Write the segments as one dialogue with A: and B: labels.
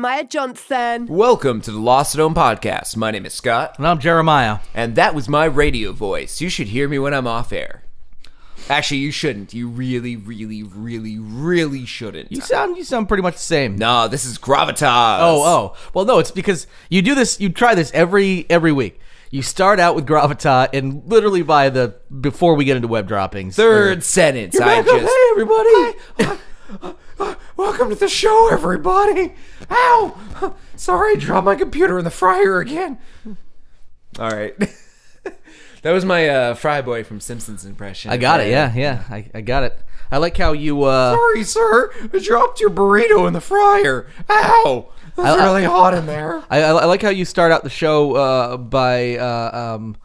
A: Jeremiah Johnson.
B: Welcome to the Lost at Home podcast. My name is Scott,
C: And I'm Jeremiah.
B: and that was my radio voice. You should hear me when I'm off air. Actually, you shouldn't. You really, really, really, really shouldn't.
C: You sound you sound pretty much the same.
B: no, this is gravitas.
C: Oh, oh. Well, no, it's because you do this. You try this every every week. You start out with Gravita, and literally by the before we get into web droppings,
B: Third uh, sentence.
C: You're
B: I
C: back up.
B: just.
C: Hey, everybody.
B: Welcome to the show, everybody. Ow! Sorry, I dropped my computer in the fryer again. All right. that was my uh, Fry Boy from Simpsons impression.
C: I got it. Yeah, yeah. I, I got it. I like how you. uh
B: Sorry, sir. I dropped your burrito in the fryer. Ow! It's
C: I- I-
B: really hot in there.
C: I, I like how you start out the show uh, by uh, um,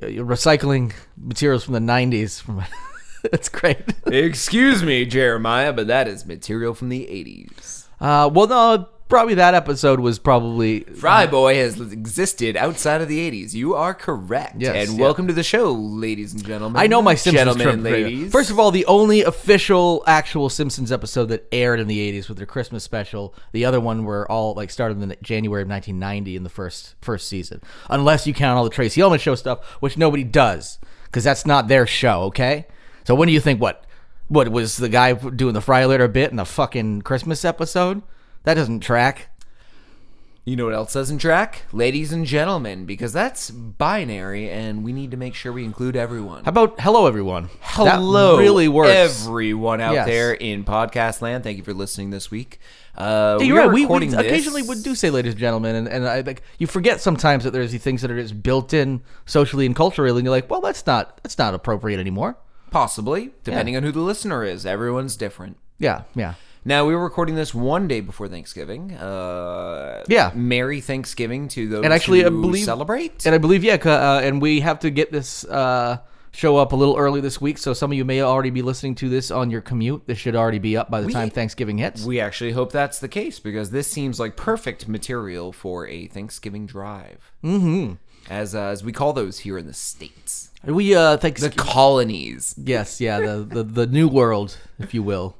C: recycling materials from the '90s. From that's great.
B: Excuse me, Jeremiah, but that is material from the 80s.
C: Uh, well, no, probably that episode was probably
B: Fry Boy has existed outside of the 80s. You are correct.
C: Yes,
B: and
C: yeah.
B: welcome to the show, ladies and gentlemen.
C: I know my Simpsons
B: Gentlemen ladies.
C: First of all, the only official actual Simpsons episode that aired in the '80s with their Christmas special. The other one were all like started in January of 1990 in the first first season, unless you count all the Tracey Ullman show stuff, which nobody does because that's not their show. Okay, so when do you think what what was the guy doing the fry later bit in the fucking Christmas episode? That doesn't track.
B: You know what else doesn't track? Ladies and gentlemen, because that's binary and we need to make sure we include everyone.
C: How about hello everyone?
B: Hello,
C: that really works.
B: Everyone out
C: Yes.
B: there in podcast land, thank you for listening this week. Uh,
C: Yeah,
B: we
C: you're
B: are
C: right. We, we occasionally would do say, ladies and gentlemen, and, and I like you forget sometimes that there's these things that are just built in socially and culturally, and you're like, well, that's not that's not appropriate anymore.
B: Possibly, depending on who the listener is. Everyone's different.
C: Yeah, yeah.
B: Now we were recording this one day before Thanksgiving. Uh,
C: Yeah.
B: Merry Thanksgiving to those
C: And actually, I believe
B: celebrate.
C: and I believe yeah, uh, and we have to get this uh, show up a little early this week, so some of you may already be listening to this on your commute. This should already be up by the time Thanksgiving hits.
B: we actually hope that's the case because this seems like perfect material for a Thanksgiving drive. Mm-hmm. As uh, as we call those here in the states,
C: We uh, thanks.
B: the colonies.
C: yes, yeah, the, the the new world, if you will,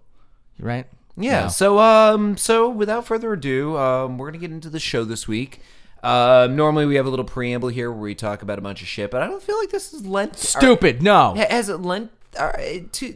C: right?
B: Yeah. So um so without further ado, um we're gonna get into the show this week. Um normally we have a little preamble here where we talk about a bunch of shit, but I don't feel like this is lent.
C: Stupid. No.
B: Has it lent? Uh, to,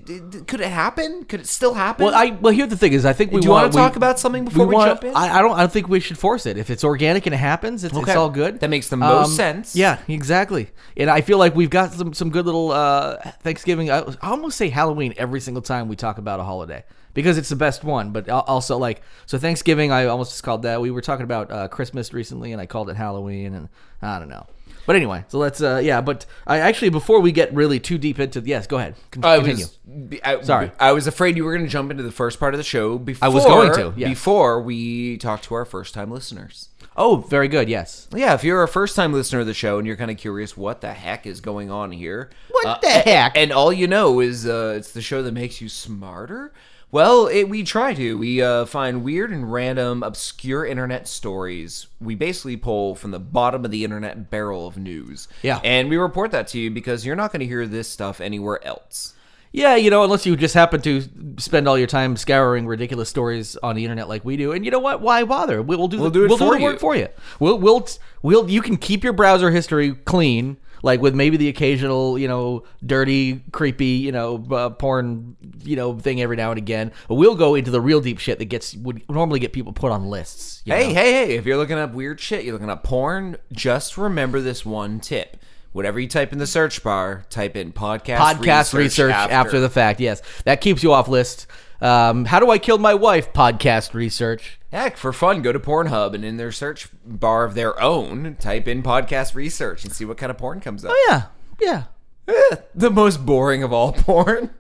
B: could it happen? Could it still happen?
C: Well, I well here the thing is, I think we
B: Do you
C: want
B: wanna talk about something before we
C: wanna-
B: jump in?
C: I, I don't. I don't think we should force it. If it's organic and it happens, it's, it's all good. Um,
B: That makes the most sense.
C: Yeah, exactly. And I feel like we've got some some good little uh, Thanksgiving. I, I almost say Halloween every single time we talk about a holiday because it's the best one. But also like so Thanksgiving, I almost just called that. We were talking about uh, Christmas recently, and I called it Halloween, and I don't know. But anyway, so let's uh yeah. But I actually before we get really too deep into yes, go ahead. Con-
B: I
C: continue.
B: was I,
C: Sorry.
B: I was afraid you were going to jump into the first part of the show before I
C: was going to, yes.
B: before we talk to our first time listeners.
C: oh, very good. Yes.
B: Yeah, if you're a first time listener of the show and you're kind of curious what the heck is going on here,
C: What
B: uh,
C: the heck?
B: And all you know is uh, it's the show that makes you smarter. Well, it, we try to. We uh, find weird and random, obscure internet stories. We basically pull from the bottom of the internet barrel of news.
C: Yeah.
B: And we report that to you because you're not going to hear this stuff anywhere else.
C: Yeah, you know, unless you just happen to spend all your time scouring ridiculous stories on the internet like we do, and you know what? Why bother? We'll, do
B: We'll
C: the,
B: do it
C: we'll
B: for
C: do the work for you. We'll we'll we'll you can keep your browser history clean, like with maybe the occasional you know dirty, creepy you know uh, porn you know thing every now and again. But we'll go into the real deep shit that gets would normally get people put on lists. you
B: Hey,
C: know?
B: hey, hey, if you're looking up weird shit, you're looking up porn, just remember this one tip. Whatever you type in the search bar, type in podcast
C: podcast research, after. the fact. Yes, that keeps you off list. Um, how do I kill my wife? Podcast research.
B: Heck, for fun, go to Pornhub and in their search bar of their own, type in podcast research and see what kind of porn comes up.
C: Oh yeah, yeah.
B: Eh, the most boring of all porn.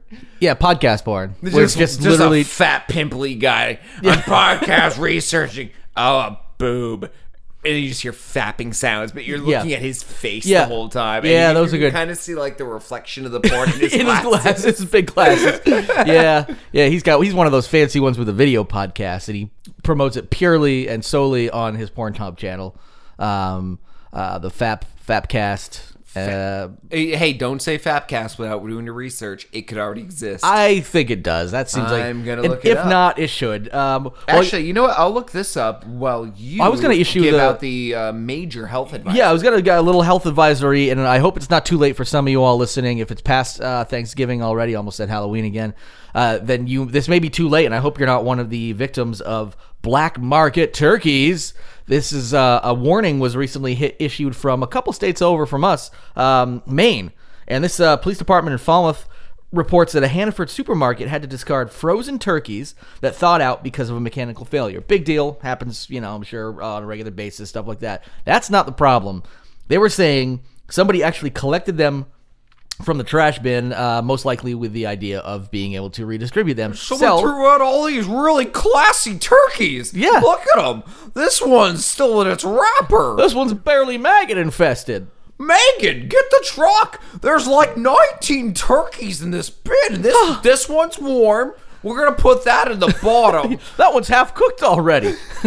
C: Yeah, podcast porn. It's just, literally
B: a fat pimply guy on podcast researching. Oh, a boob. And you just hear fapping sounds, but you're looking
C: Yeah.
B: at his face
C: Yeah.
B: the whole time.
C: Yeah,
B: you,
C: those are good.
B: kind of see like the reflection of the porn in his
C: in his
B: glasses.
C: glasses, his big glasses. yeah, yeah. He's got he's one of those fancy ones with a video podcast, and he promotes it purely and solely on his Pornhub channel. Um, uh, the Fap Fapcast. Uh,
B: Hey, don't say Fapcast without doing your research. It could already exist.
C: I think it does. That seems like
B: I'm gonna look it
C: if
B: up.
C: not, it should. Um, well,
B: Actually, you know what? I'll look this up while you.
C: I was gonna issue
B: give
C: the-
B: out the uh, major health advice.
C: Yeah, I was gonna get a little health advisory, and I hope it's not too late for some of you all listening. If it's past uh, Thanksgiving already, almost at Halloween again, uh, then you this may be too late, and I hope you're not one of the victims of black market turkeys. This is uh, a warning was recently hit, issued from a couple states over from us, um, Maine, and this uh, police department in Falmouth reports that a Hannaford supermarket had to discard frozen turkeys that thawed out because of a mechanical failure. Big deal. Happens, you know, I'm sure uh, on a regular basis, stuff like that. That's not the problem. They were saying somebody actually collected them from the trash bin, uh, most likely with the idea of being able to redistribute them.
B: Someone
C: Sell-
B: threw out all these really classy turkeys.
C: Yeah.
B: Look at them. This one's still in its wrapper.
C: this one's barely maggot infested.
B: Megan, get the truck. There's like 19 turkeys in this bin. This this one's warm. We're gonna put that in the bottom.
C: That one's half cooked already.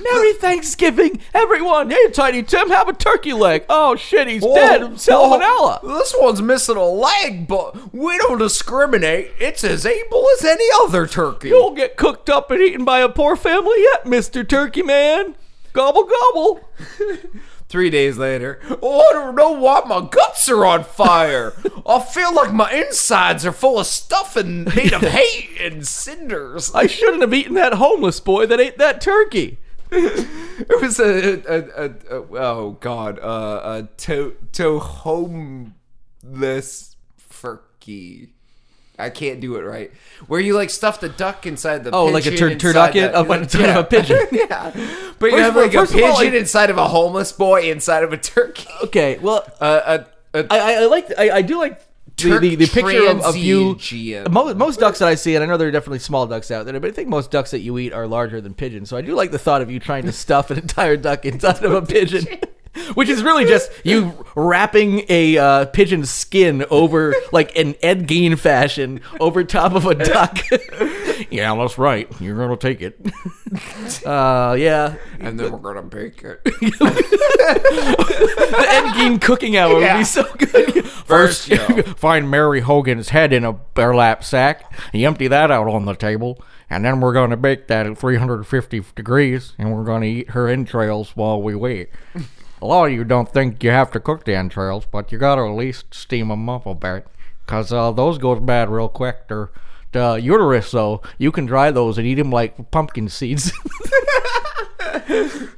C: Merry Thanksgiving, everyone! Hey, Tiny Tim, have a turkey leg. Oh shit, he's dead.
B: Oh,
C: Salmonella.
B: oh, this one's missing a leg, but we don't discriminate. It's as able as any other turkey.
C: You'll get cooked up and eaten by a poor family yet, Mister Turkey Man. Gobble gobble.
B: Three days later, oh, I don't know why my guts are on fire. I feel like my insides are full of stuff and made of hate and cinders.
C: I shouldn't have eaten that homeless boy that ate that turkey.
B: It was a, a, a, a oh god, uh, a to to homeless turkey. I can't do it right. Where you like stuff the duck inside the
C: Oh, like a tur- turducket
B: the-
C: of- inside of a pigeon?
B: yeah, but you
C: First
B: have
C: of all-
B: like a
C: first of all,
B: pigeon
C: like-
B: inside of a homeless boy inside of a turkey.
C: Okay, well,
B: Uh, a, a,
C: I, I, I like I, I do like the, the, the picture of, of you. Most, most ducks that I see, and I know there are definitely small ducks out there, but I think most ducks that you eat are larger than pigeons. So I do like the thought of you trying to stuff an entire duck inside of a pigeon. Which is really just you wrapping a uh, pigeon's skin over, like an Ed Gein fashion, over top of a duck. yeah, that's right. You're gonna take it. uh, yeah.
B: and then we're gonna bake it.
C: The Ed Gein cooking hour would
B: Yeah.
C: be so good.
B: First, yo.
C: find Mary Hogan's head in a burlap sack. You empty that out on the table, and then we're going to bake that at 350 degrees, and we're going to eat her entrails while we wait. A lot of you don't think you have to cook the entrails, but you got to at least steam them up a bit, because uh, those goes bad real quick. They're, the uterus, though, you can dry those and eat them like pumpkin seeds.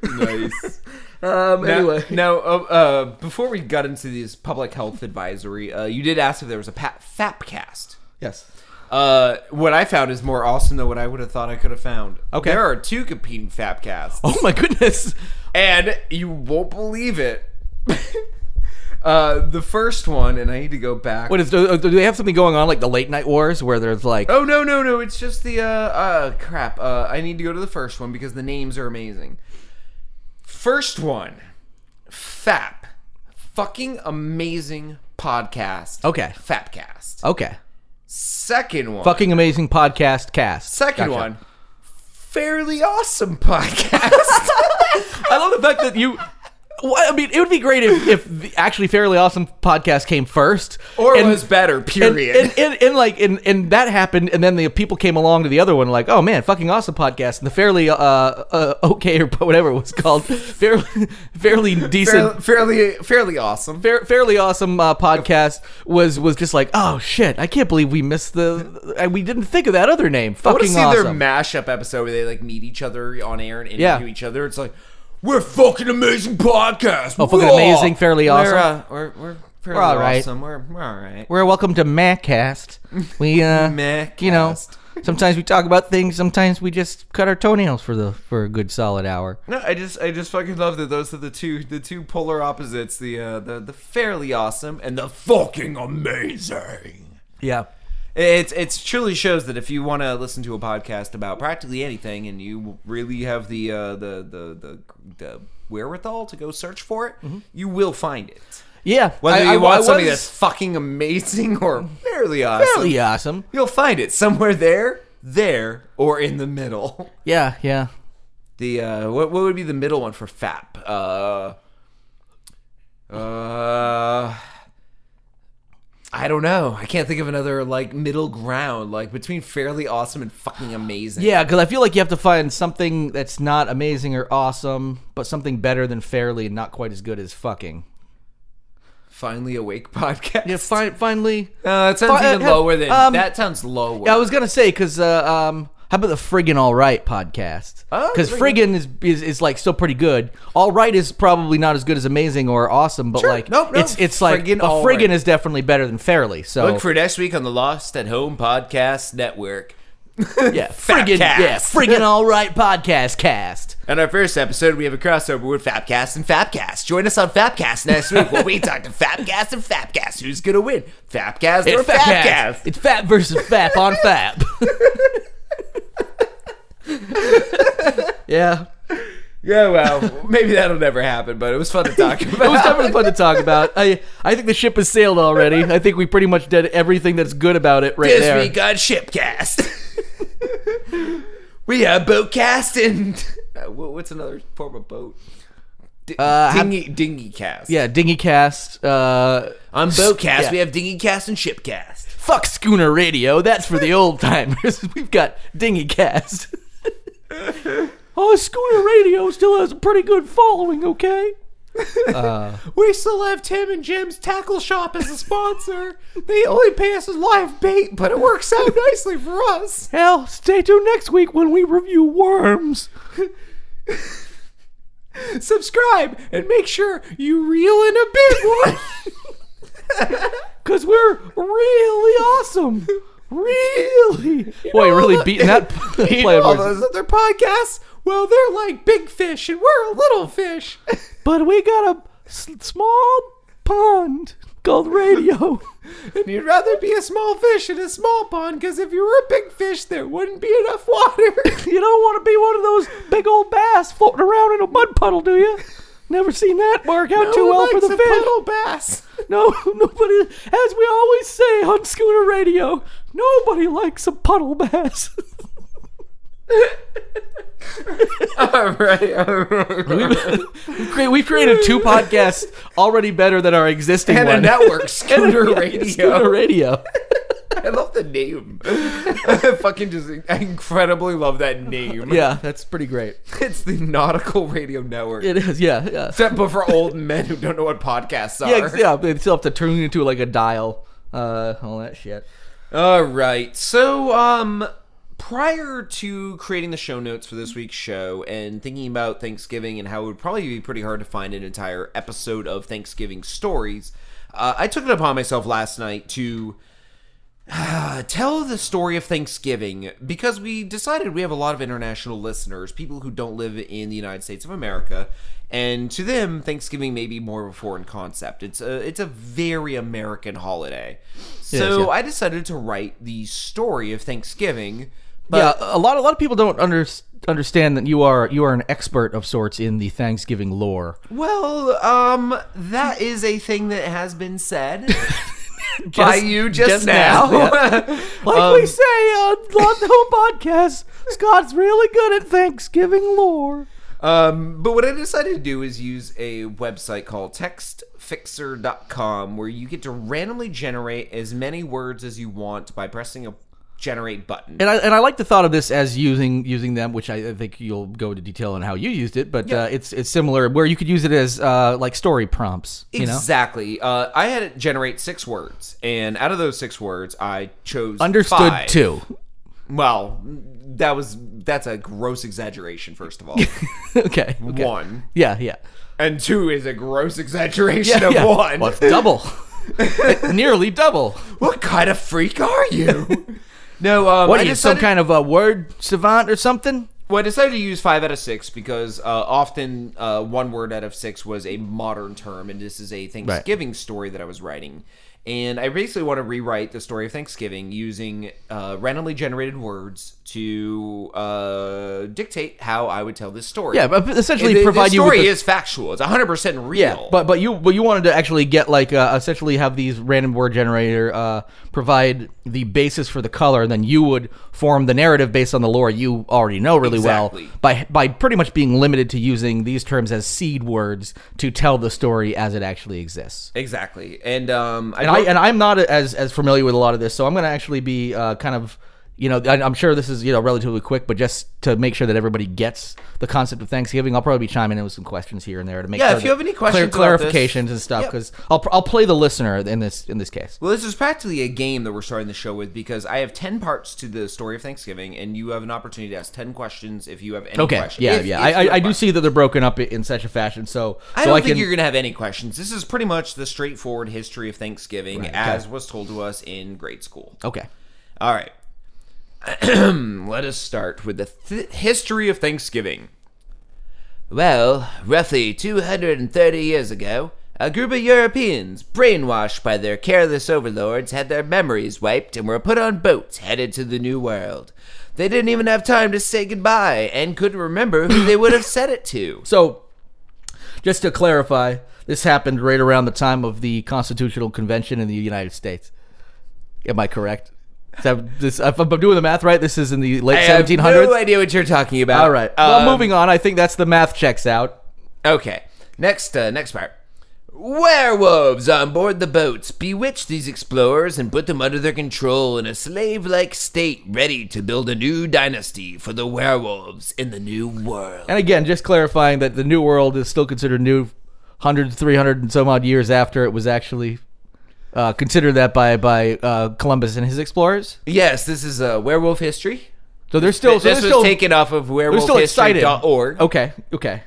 B: nice.
C: um,
B: Now, now uh, uh, before we got into this public health advisory, uh, you did ask if there was a pa- FAPcast.
C: yes.
B: Uh, what I found is more awesome than what I would have thought I could have found.
C: Okay.
B: There are two competing FAPcasts.
C: Oh my goodness.
B: And you won't believe it. uh, the first one, and I need to go back.
C: What is? Do, do they have something going on like the late night wars where there's like?
B: Oh no no no! It's just the uh uh crap. Uh, I need to go to the first one because the names are amazing. First one, FAP, fucking amazing podcast.
C: Okay.
B: FAPcast.
C: Okay.
B: Second one,
C: Fucking amazing podcast cast.
B: second
C: Gotcha.
B: one, fairly awesome podcast.
C: I love the fact that you. Well, I mean, it would be great if, if the actually fairly awesome podcast came first,
B: or
C: and,
B: was better. Period.
C: and, and, and like and, and that happened, and then the people came along to the other one, like, oh man, fucking awesome podcast, and the fairly uh, uh okay or whatever it was called, fairly fairly decent.
B: fairly, fairly awesome.
C: Fair, fairly awesome uh, podcast was was just like oh shit I can't believe we missed the we didn't think of that other name
B: I want to
C: fucking
B: see
C: awesome
B: their mashup episode where they like meet each other on air and interview
C: Yeah.
B: each other. It's like we're fucking amazing podcast.
C: Oh, fucking
B: Raw."
C: amazing, fairly awesome.
B: We're, uh, we're, we're fairly
C: We're all right.
B: awesome. We're, we're all right.
C: We're welcome to Maccast. We uh you know sometimes we talk about things, sometimes we just cut our toenails for the for a good solid hour.
B: No, I just I just fucking love that those are the two the two polar opposites the uh, the the fairly awesome and the fucking amazing.
C: Yeah.
B: It's it's truly shows that if you want to listen to a podcast about practically anything and you really have the uh, the, the the the wherewithal to go search for it, you will find it.
C: Yeah.
B: Whether
C: I-
B: you
C: I-
B: want
C: I
B: something that's fucking amazing or fairly awesome,
C: fairly awesome.
B: you'll find it somewhere there, there, or in the middle.
C: Yeah, yeah.
B: The uh, what what would be the middle one for FAP? Uh, Uh, I don't know. I can't think of another like middle ground, like between fairly awesome and fucking amazing.
C: Yeah, because I feel like you have to find something that's not amazing or awesome, but something better than fairly and not quite as good as fucking.
B: Finally awake podcast.
C: Yeah, fi- finally.
B: Uh, that sounds
C: Fi-
B: even
C: uh,
B: lower than
C: um,
B: that. Sounds lower.
C: Yeah, I was gonna say because uh, um, how about the friggin' all right podcast?
B: Oh,
C: Because
B: friggin'.
C: friggin' is, is is like still pretty good. All right is probably not as good as amazing or awesome, but
B: Sure.
C: like
B: Nope, nope.
C: it's it's like
B: Friggin'
C: a friggin'
B: right.
C: is definitely better than fairly. So
B: Look for next week on the Lost at Home Podcast Network.
C: yeah, friggin' yeah, friggin' all right podcast cast.
B: On our first episode, we have a crossover with Fabcast and Fabcast. Join us on Fabcast next week where we talk to Fabcast and Fapcast. Who's gonna win, Fapcast or
C: It's Fapcast.
B: Fapcast?
C: It's fat versus fap on fap. yeah.
B: Yeah, well, maybe that'll never happen, but it was fun to talk about.
C: It was definitely fun to talk about. I I think the ship has sailed already. I think we pretty much did everything that's good about it right
B: this
C: there.
B: week on Shipcast. we have Boatcast and uh, what's another form of boat? D-
C: Uh, have-
B: dinghy, dinghy cast.
C: yeah, dinghy cast. Uh,
B: On Boatcast,
C: yeah.
B: we have dinghy cast and ship cast.
C: fuck schooner radio. That's for the old timers. We've got dinghy cast. Oh, schooner radio still has a pretty good following. Okay.
B: Uh, we still have Tim and Jim's Tackle Shop as a sponsor. they only pay us as live bait, but it works out nicely for us.
C: Hell, stay tuned next week when we review worms.
B: Subscribe and make sure you reel in a big one.
C: Cause we're really awesome. Really? Boy, really beating that
B: You
C: play
B: know, all those other podcasts, well, they're like big fish and we're a little fish.
C: But we got a s- small pond called radio.
B: and you'd rather be a small fish in a small pond because if you were a big fish, there wouldn't be enough water.
C: you don't want to be one of those big old bass floating around in a mud puddle, do you? Never seen that work out
B: No
C: too well for the
B: a
C: fish.
B: puddle bass.
C: No, nobody. As we always say on Schooner Radio, nobody likes a puddle bass.
B: all right, all right.
C: we've, we've created two podcasts already better than our existing
B: And a network, Scooter
C: Yeah,
B: Radio.
C: Schooner Radio.
B: I love the name. I fucking just I incredibly love that name.
C: Yeah, that's pretty great.
B: It's the Nautical Radio Network.
C: It is. Yeah, yeah.
B: Except but for old men who don't know what podcasts are.
C: Yeah, yeah. They still have to turn into like a dial, uh, all that shit.
B: All right. So, um, prior to creating the show notes for this week's show and thinking about Thanksgiving and how it would probably be pretty hard to find an entire episode of Thanksgiving stories, uh, I took it upon myself last night to tell the story of Thanksgiving because we decided we have a lot of international listeners, people who don't live in the United States of America, and to them, Thanksgiving may be more of a foreign concept. It's a it's a very American holiday. So
C: yeah.
B: I decided to write the story of Thanksgiving. But
C: yeah, a lot. A lot of people don't under, understand that you are you are an expert of sorts in the Thanksgiving lore.
B: well, um, that is a thing that has been said by you just,
C: just
B: now.
C: now, yeah. Like
B: Um,
C: we say on the Home Podcast, Scott's really good at Thanksgiving lore.
B: Um, but what I decided to do is use a website called textfixer.com where you get to randomly generate as many words as you want by pressing a generate button.
C: And I and I like the thought of this as using using them, which I, think you'll go into detail on how you used it. But uh, it's it's similar where you could use it as uh, like story prompts. You know,
B: Exactly. Uh, I had it generate six words, and out of those six words, I chose
C: understood
B: five.
C: too.
B: Well, that was that's a gross exaggeration. First of all,
C: okay, okay.
B: one
C: Yeah, yeah.
B: and two is a gross exaggeration of
C: yeah.
B: one.
C: Well, double. Nearly double.
B: What kind of freak are you? no, um,
C: What
B: I
C: are you, some
B: decided-
C: kind of a word savant or something?
B: Well, I decided to use five out of six because uh, often uh, one word out of six was a modern term, and this is a Thanksgiving story that I was writing. And I basically want to rewrite the story of Thanksgiving using uh, randomly generated words to uh, dictate how I would tell this story.
C: Yeah, but essentially
B: the,
C: provide
B: the
C: you
B: story
C: the- story
B: is factual. It's 100% real.
C: Yeah, but but you but you wanted to actually get like uh, essentially have these random word generator uh, provide the basis for the color, and then you would form the narrative based on the lore you already know really
B: Exactly.
C: well by by pretty much being limited to using these terms as seed words to tell the story as it actually exists.
B: exactly. And um, I
C: And I and I'm not as as familiar with a lot of this, so I'm going to actually be uh, kind of. You know, I- I'm sure this is you know relatively quick, but just to make sure that everybody gets the concept of Thanksgiving, I'll probably be chiming in with some questions here and there to make
B: Yeah,
C: sure
B: if you have any questions
C: clear,
B: about this-
C: clarifications and stuff,
B: Yep.
C: because I'll I'll play the listener in this in this case.
B: Well, this is practically a game that we're starting the show with because I have 10 parts to the story of Thanksgiving, and you have an opportunity to ask 10 questions if you have any
C: Okay,
B: questions.
C: yeah,
B: If-
C: yeah,
B: if
C: I, I, I do see that they're broken up in such a fashion, so
B: I
C: so
B: don't
C: I
B: think
C: can.
B: you're going to have any questions. This is pretty much the straightforward history of Thanksgiving
C: Right, okay.
B: as was told to us in grade school.
C: Okay,
B: All right. Let us start with the th- history of Thanksgiving. Well, roughly 230 years ago, a group of Europeans, brainwashed by their careless overlords, had their memories wiped and were put on boats headed to the New World. They didn't even have time to say goodbye and couldn't remember who they would have said it to.
C: so just to clarify, this happened right around the time of the Constitutional Convention in the United States. Am I correct? That, this, if I'm doing the math right, this is in the late
B: I have no idea what you're talking about.
C: All right. Well,
B: Um,
C: moving on. I think that's the math checks out.
B: Okay. Next, uh, next part. Werewolves on board the boats bewitched these explorers and put them under their control in a slave-like state, ready to build a new dynasty for the werewolves in the new world.
C: And again, just clarifying that the New World is still considered new 100, 300 and some odd years after it was actually uh, considered that by by uh, Columbus and his explorers.
B: Yes, this is uh, werewolf history.
C: So they're still so
B: this
C: they're
B: was
C: still,
B: taken off of
C: they're still excited.
B: werewolfhistory.org.
C: Okay, okay,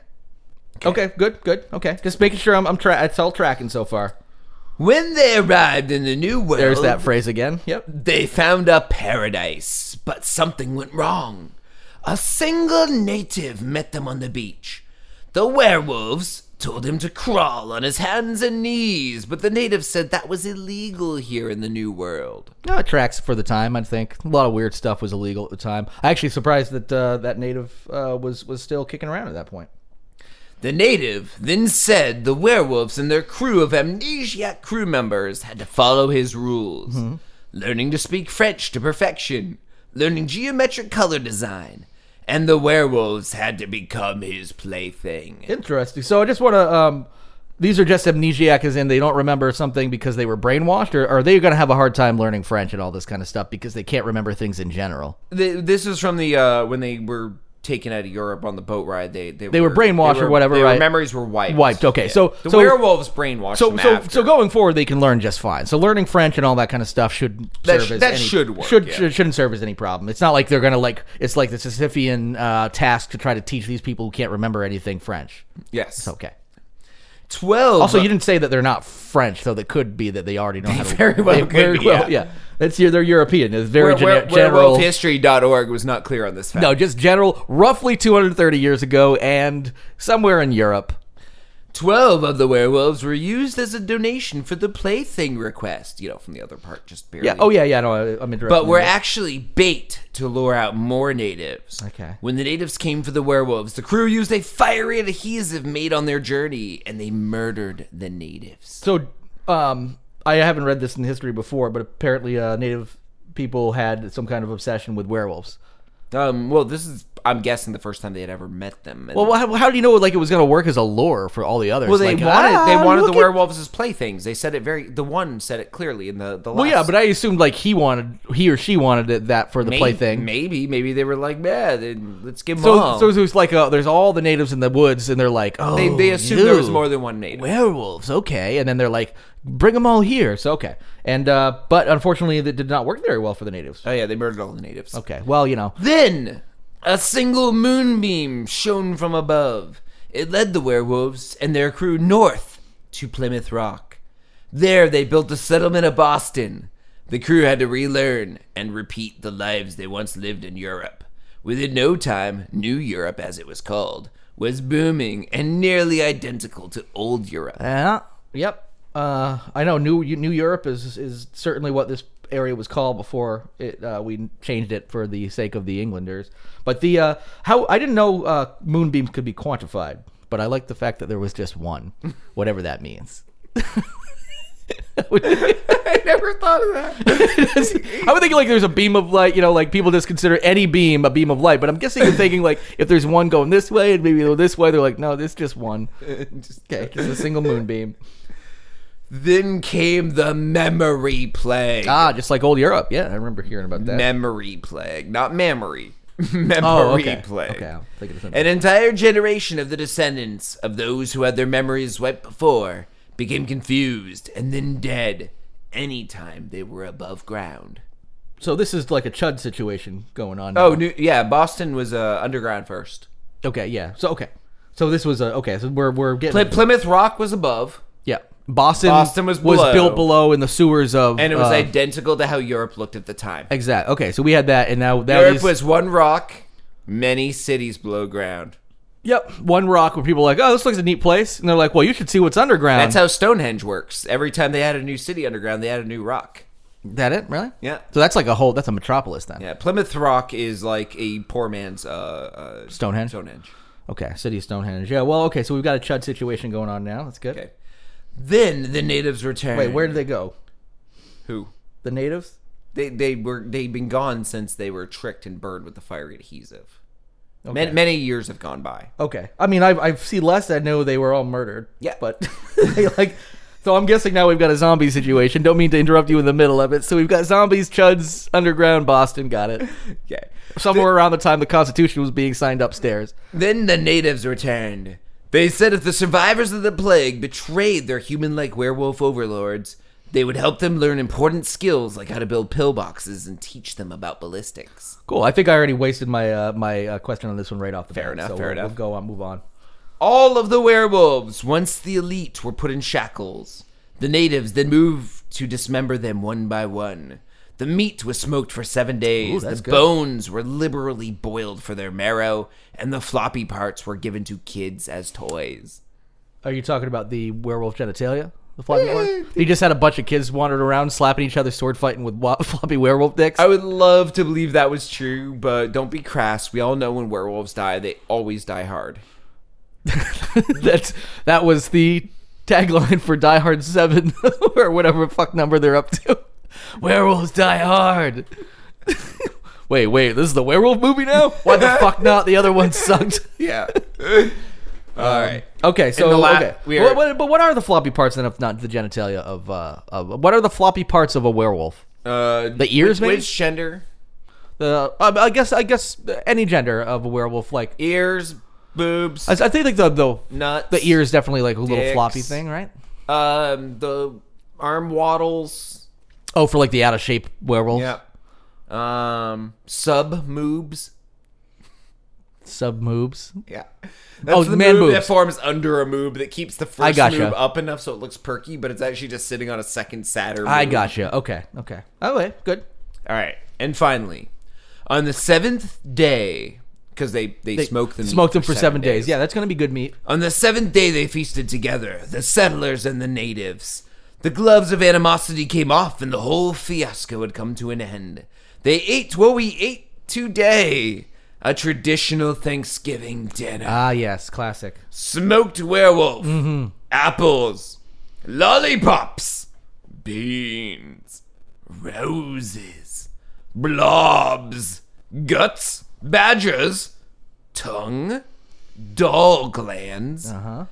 C: okay, good, good. Okay, just making sure I'm I'm tra- it's all tracking so far.
B: When they arrived in the new world,
C: There's that phrase again. Yep.
B: They found a paradise, but something went wrong. A single native met them on the beach. The werewolves told him to crawl on his hands and knees, but the natives said that was illegal here in the New World.
C: No, it tracks for the time. I think a lot of weird stuff was illegal at the time. I actually surprised that uh, that native uh, was was still kicking around at that point.
B: The native then said the werewolves and their crew of amnesiac crew members had to follow his rules, learning to speak French to perfection, learning geometric color design, and the werewolves had to become his plaything.
C: Interesting. So I just want to. Um, these are just amnesiac, as in they don't remember something because they were brainwashed, or are they going to have a hard time learning French and all this kind of stuff because they can't remember things in general?
B: Th- This is from the uh, when they were taken out of Europe on the boat ride. They they,
C: They were brainwashed or whatever,
B: Their
C: right?
B: memories were wiped.
C: Wiped, okay. So-
B: the
C: so-
B: werewolves brainwashed
C: So,
B: them
C: so,
B: after.
C: so going forward, they can learn just fine. So learning French and all that kind of stuff should
B: That
C: serve
B: sh-
C: as
B: that
C: any,
B: should work,
C: Should,
B: yeah.
C: should shouldn't serve as any problem. It's not like they're gonna like it's like the Sisyphean uh, task to try to teach these people who can't remember anything French.
B: yes,
C: Okay.
B: Twelve.
C: Also, you didn't say that they're not French, though it could be that they already know how to.
B: very well could
C: very
B: be,
C: well,
B: yeah.
C: That's they're European. It's very gene-
B: were-
C: general.
B: werewolfhistory.org was not clear on this fact.
C: No, just general. Roughly 230 years ago, and somewhere in Europe.
B: Twelve of the werewolves were used as a donation for the plaything request. You know, from the other part, just barely.
C: Yeah. Oh yeah. Yeah. No, I- I'm interested.
B: But were actually bait to lure out more natives.
C: Okay.
B: When the natives came for the werewolves, the crew used a fiery adhesive made on their journey, and they murdered the natives.
C: So, um, I haven't read this in history before, but apparently, uh, native people had some kind of obsession with werewolves.
B: Um, well, this is, I'm guessing, the first time they had ever met them. And-
C: Well, how, how do you know like it was going to work as a lure for all the others?
B: well, they
C: Like,
B: wanted
C: ah,
B: they wanted the
C: at-
B: werewolves as playthings. They said it very. The one said it clearly in the the.
C: Well, yeah, but I assumed like he wanted, he or she wanted it that for the
B: maybe,
C: plaything.
B: Maybe, maybe they were like, yeah, then let's give them
C: So,
B: all.
C: so it's like uh there's all the natives in the woods, and they're like, oh,
B: they they assumed there was more than one native.
C: werewolves. Okay, and then they're like, bring them all here. So okay, and uh, but unfortunately, that did not work very well for the natives.
B: Oh yeah, they murdered all the natives.
C: Okay, well, you know,
B: Then a single moonbeam shone from above. It led the werewolves and their crew north to Plymouth Rock. There they built a settlement of Boston. The crew had to relearn and repeat the lives they once lived in Europe. Within no time, New Europe, as it was called, was booming and nearly identical to Old Europe.
C: yeah, yep. Uh, I know New New Europe is is certainly what this area was called before it uh, we changed it for the sake of the Englanders. But the uh, how I didn't know uh, moonbeams could be quantified, but I like the fact that there was just one, whatever that means.
B: I never thought of that.
C: I would think like there's a beam of light, you know, like people just consider any beam a beam of light. But I'm guessing you're thinking like if there's one going this way and maybe this way, they're like, no, this just one.
B: Just-
C: Okay, just a single moonbeam.
B: Then came the memory plague.
C: Ah, just like old Europe. Yeah, I remember hearing about that.
B: memory plague, not memory. memory
C: oh, okay.
B: plague.
C: Okay, I'll think of something.
B: An entire generation of the descendants of those who had their memories wiped before became confused and then dead anytime they were above ground.
C: So this is like a chud situation going on.
B: Oh, new, yeah, Boston was uh, underground first.
C: okay, yeah. So okay, so this was a okay. So we're we're getting
B: Ply- Plymouth Rock was above,
C: yeah. Boston
B: Boston was below.
C: built below in the sewers of
B: and it was
C: uh,
B: identical to how Europe looked at the time.
C: exact. Okay, so we had that, and now that
B: Europe
C: is
B: was one rock, many cities below ground.
C: yep one rock where people are like, oh, this looks a neat place, and they're like, well, you should see what's underground.
B: That's how Stonehenge works. Every time they had a new city underground, they had a new rock.
C: that it really?
B: Yeah.
C: So that's like a whole. That's a metropolis then.
B: Yeah, Plymouth Rock is like a poor man's uh, uh,
C: Stonehenge.
B: Stonehenge.
C: Okay, city of Stonehenge. Yeah. Well, okay. So we've got a chud situation going on now. That's good.
B: Okay. Then the natives returned.
C: Wait, where did they go?
B: Who?
C: The natives?
B: They they were they'd been gone since they were tricked and burned with the fiery adhesive.
C: Okay.
B: Many, many years have gone by.
C: Okay. I mean, I've, I've seen less. I know they were all murdered.
B: Yeah.
C: But they, like, so I'm guessing now we've got a zombie situation. Don't mean to interrupt you in the middle of it. So we've got zombies, chuds, underground, Boston. Got it.
B: Okay.
C: Somewhere around the time the Constitution was being signed upstairs.
B: Then the natives returned. They said if the survivors of the plague betrayed their human-like werewolf overlords, they would help them learn important skills like how to build pillboxes and teach them about ballistics.
C: Cool. I think I already wasted my uh, my uh, question on this one right off the
B: Fair
C: bat.
B: enough,
C: So
B: fair
C: we'll,
B: enough.
C: We'll go on. Move on.
B: All of the werewolves, once the elite, were put in shackles. The natives then moved to dismember them one by one. The meat was smoked for seven days.
C: Ooh,
B: the
C: good.
B: bones were liberally boiled for their marrow, and the floppy parts were given to kids as toys.
C: Are you talking about the werewolf genitalia? The floppy one? He just had a bunch of kids wandering around slapping each other, sword fighting with wa- floppy werewolf dicks.
B: I would love to believe that was true, but don't be crass. We all know when werewolves die, they always die hard.
C: That's that was the tagline for Die Hard Seven or whatever fuck number they're up to. Werewolves die hard. wait, wait, this is the werewolf movie now? Why the fuck not? The other one sucked.
B: Yeah. all right.
C: Okay, so
B: la-
C: okay, What- what- but what are the floppy parts then, if not the genitalia of uh, of what are the floppy parts of a werewolf?
B: Uh,
C: The ears,
B: which,
C: maybe?
B: Which gender?
C: The uh, I guess I guess any gender of a werewolf, like
B: Ears, boobs,
C: I, I think like the the
B: nuts.
C: the ear is definitely like a little
B: Dicks.
C: floppy thing, right?
B: Um, the arm waddles.
C: Oh, for like the out of shape werewolf.
B: Yep. Um, sub moobs.
C: Sub moobs.
B: Yeah. That's
C: Oh,
B: the
C: man
B: moob that forms under a moob that keeps the first
C: I gotcha.
B: moob up enough so it looks perky, but it's actually just sitting on a second sadder.
C: I gotcha. Okay. Okay. Oh, wait. Good.
B: All right. And finally, on the seventh day, because they, they,
C: They
B: smoked them
C: Smoked them for seven days. Yeah, that's gonna be good meat.
B: On the seventh day, they feasted together, the settlers and the natives. The gloves of animosity came off, and the whole fiasco had come to an end. They ate what we ate today. A traditional Thanksgiving dinner.
C: Ah, yes, classic.
B: Smoked werewolf, apples, lollipops, beans, roses, blobs, guts, badgers, tongue, doll glands,
C: Uh huh.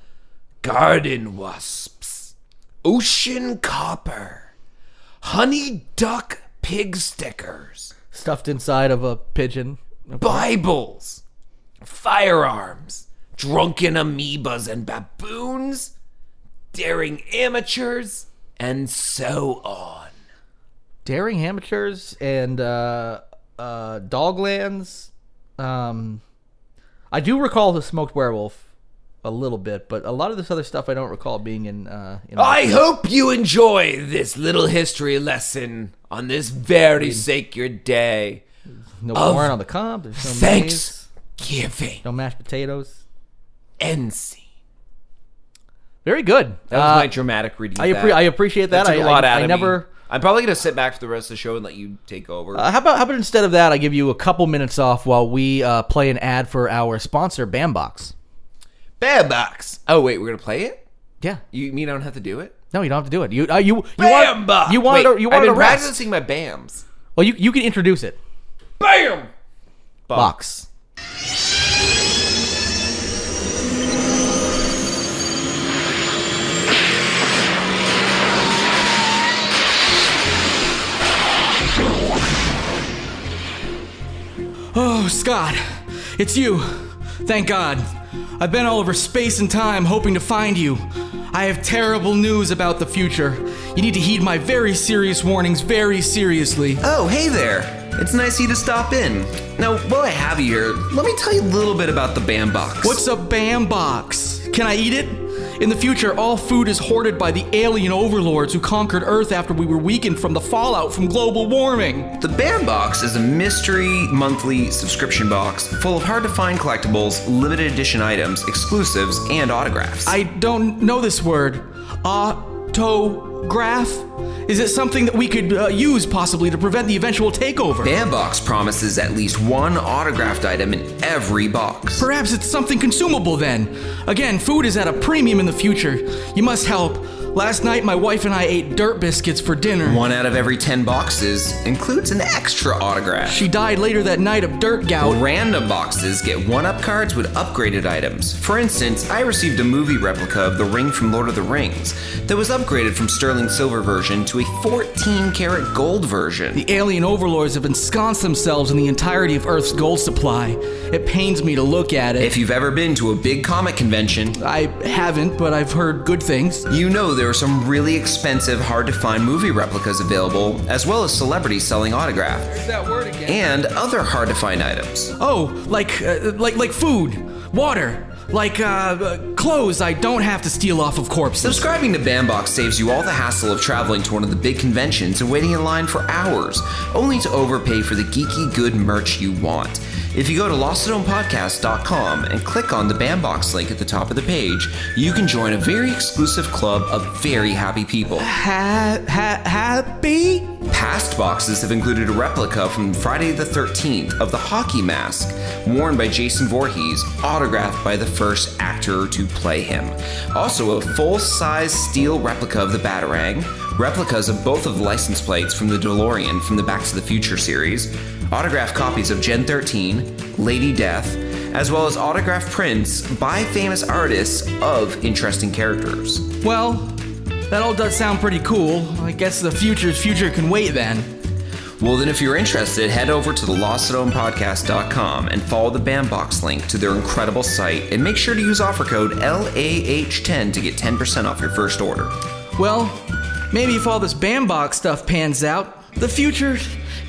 B: garden wasps, ocean copper, honey duck pig stickers,
C: Stuffed inside of a pigeon.
B: Bibles, firearms, drunken amoebas and baboons, daring amateurs, and so on.
C: Daring amateurs and uh, uh, doglands. Um, I do recall the smoked werewolf a little bit, but a lot of this other stuff I don't recall being in. Uh, in
B: I hope you enjoy this little history lesson on this very sacred day.
C: no corn on the cob. There's no maize,
B: Thanksgiving.
C: no mashed potatoes.
B: End scene.
D: Very good.
E: That was
D: Uh,
E: my dramatic reading.
D: I, appre- I appreciate that.
E: That
D: I,
E: a lot
D: I,
E: out
D: I
E: of
D: never.
E: me. I'm probably gonna sit back for the rest of the show and let you take over.
D: Uh, how about how about instead of that, I give you a couple minutes off while we uh, play an ad for our sponsor, Bambox.
E: Bam box. Oh wait, we're gonna play it.
D: Yeah.
E: You mean I don't have to do it?
D: No, you don't have to do it. You uh, you you
E: Bam
D: want
E: box.
D: you wanted
E: Wait,
D: to, you
E: I've been
D: to rest.
E: practicing my bams.
D: Well, you you can introduce it.
E: Bam.
D: Box.
C: Oh, Scott, it's you. Thank God. I've been all over space and time hoping to find you. I have terrible news about the future. You need to heed my very serious warnings very seriously.
B: Oh, hey there. It's nice of you to stop in. Now, while I have you here, let me tell you a little bit about the BAM box.
C: What's a BAM box? Can I eat it? In the future, all food is hoarded by the alien overlords who conquered Earth after we were weakened from the fallout from global warming.
B: The Bambox is a mystery monthly subscription box full of hard to find collectibles, limited edition items, exclusives, and autographs.
C: I don't know this word. Ah, Autograph? Is it something that we could uh, use possibly to prevent the eventual takeover?
B: BAM box promises at least one autographed item in every box.
C: Perhaps it's something consumable then. Again, food is at a premium in the future. You must help. Last night, my wife and I ate dirt biscuits for dinner.
B: One out of every 10 boxes includes an extra autograph.
C: She died later that night of dirt gout.
B: Random boxes get one up cards with upgraded items. For instance, I received a movie replica of the ring from Lord of the Rings that was upgraded from sterling silver version to a 14 karat gold version.
C: The alien overlords have ensconced themselves in the entirety of Earth's gold supply. It pains me to look at it.
B: If you've ever been to a big comic convention,
C: I haven't, but I've heard good things.
B: you know there are some really expensive, hard to find movie replicas available, as well as celebrities selling autographs,
C: There's that word again.
B: and other hard to find items.
C: Oh, like uh, like like food, water, like uh, uh, clothes I don't have to steal off of corpses.
B: Subscribing to Bambox saves you all the hassle of traveling to one of the big conventions and waiting in line for hours, only to overpay for the geeky good merch you want. If you go to lostathomepodcast.com and click on the Bambox link at the top of the page, you can join a very exclusive club of very happy people.
C: Ha- ha- happy?
B: Past boxes have included a replica from Friday the 13th of the hockey mask, worn by Jason Voorhees, autographed by the first actor to play him. Also, a full size steel replica of the Batarang, replicas of both of the license plates from the DeLorean from the Back to the Future series, autographed copies of Gen 13, Lady Death, as well as autographed prints by famous artists of interesting characters.
C: Well, that all does sound pretty cool. I guess the future's future can wait then.
B: Well, then, if you're interested, head over to the lostathomepodcast.com and follow the Bambox link to their incredible site, and make sure to use offer code LAH10 to get 10% off your first order.
C: Well, maybe if all this Bambox stuff pans out, the future,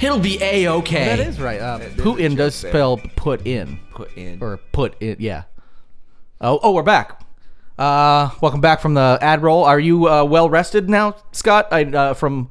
C: it'll be a-okay.
D: That is right. Uh, Putin does spell put in.
E: Put in.
D: Or put in, yeah. Oh, oh, we're back. Uh, welcome back from the ad roll. Are you uh, well rested now, Scott? I, uh, from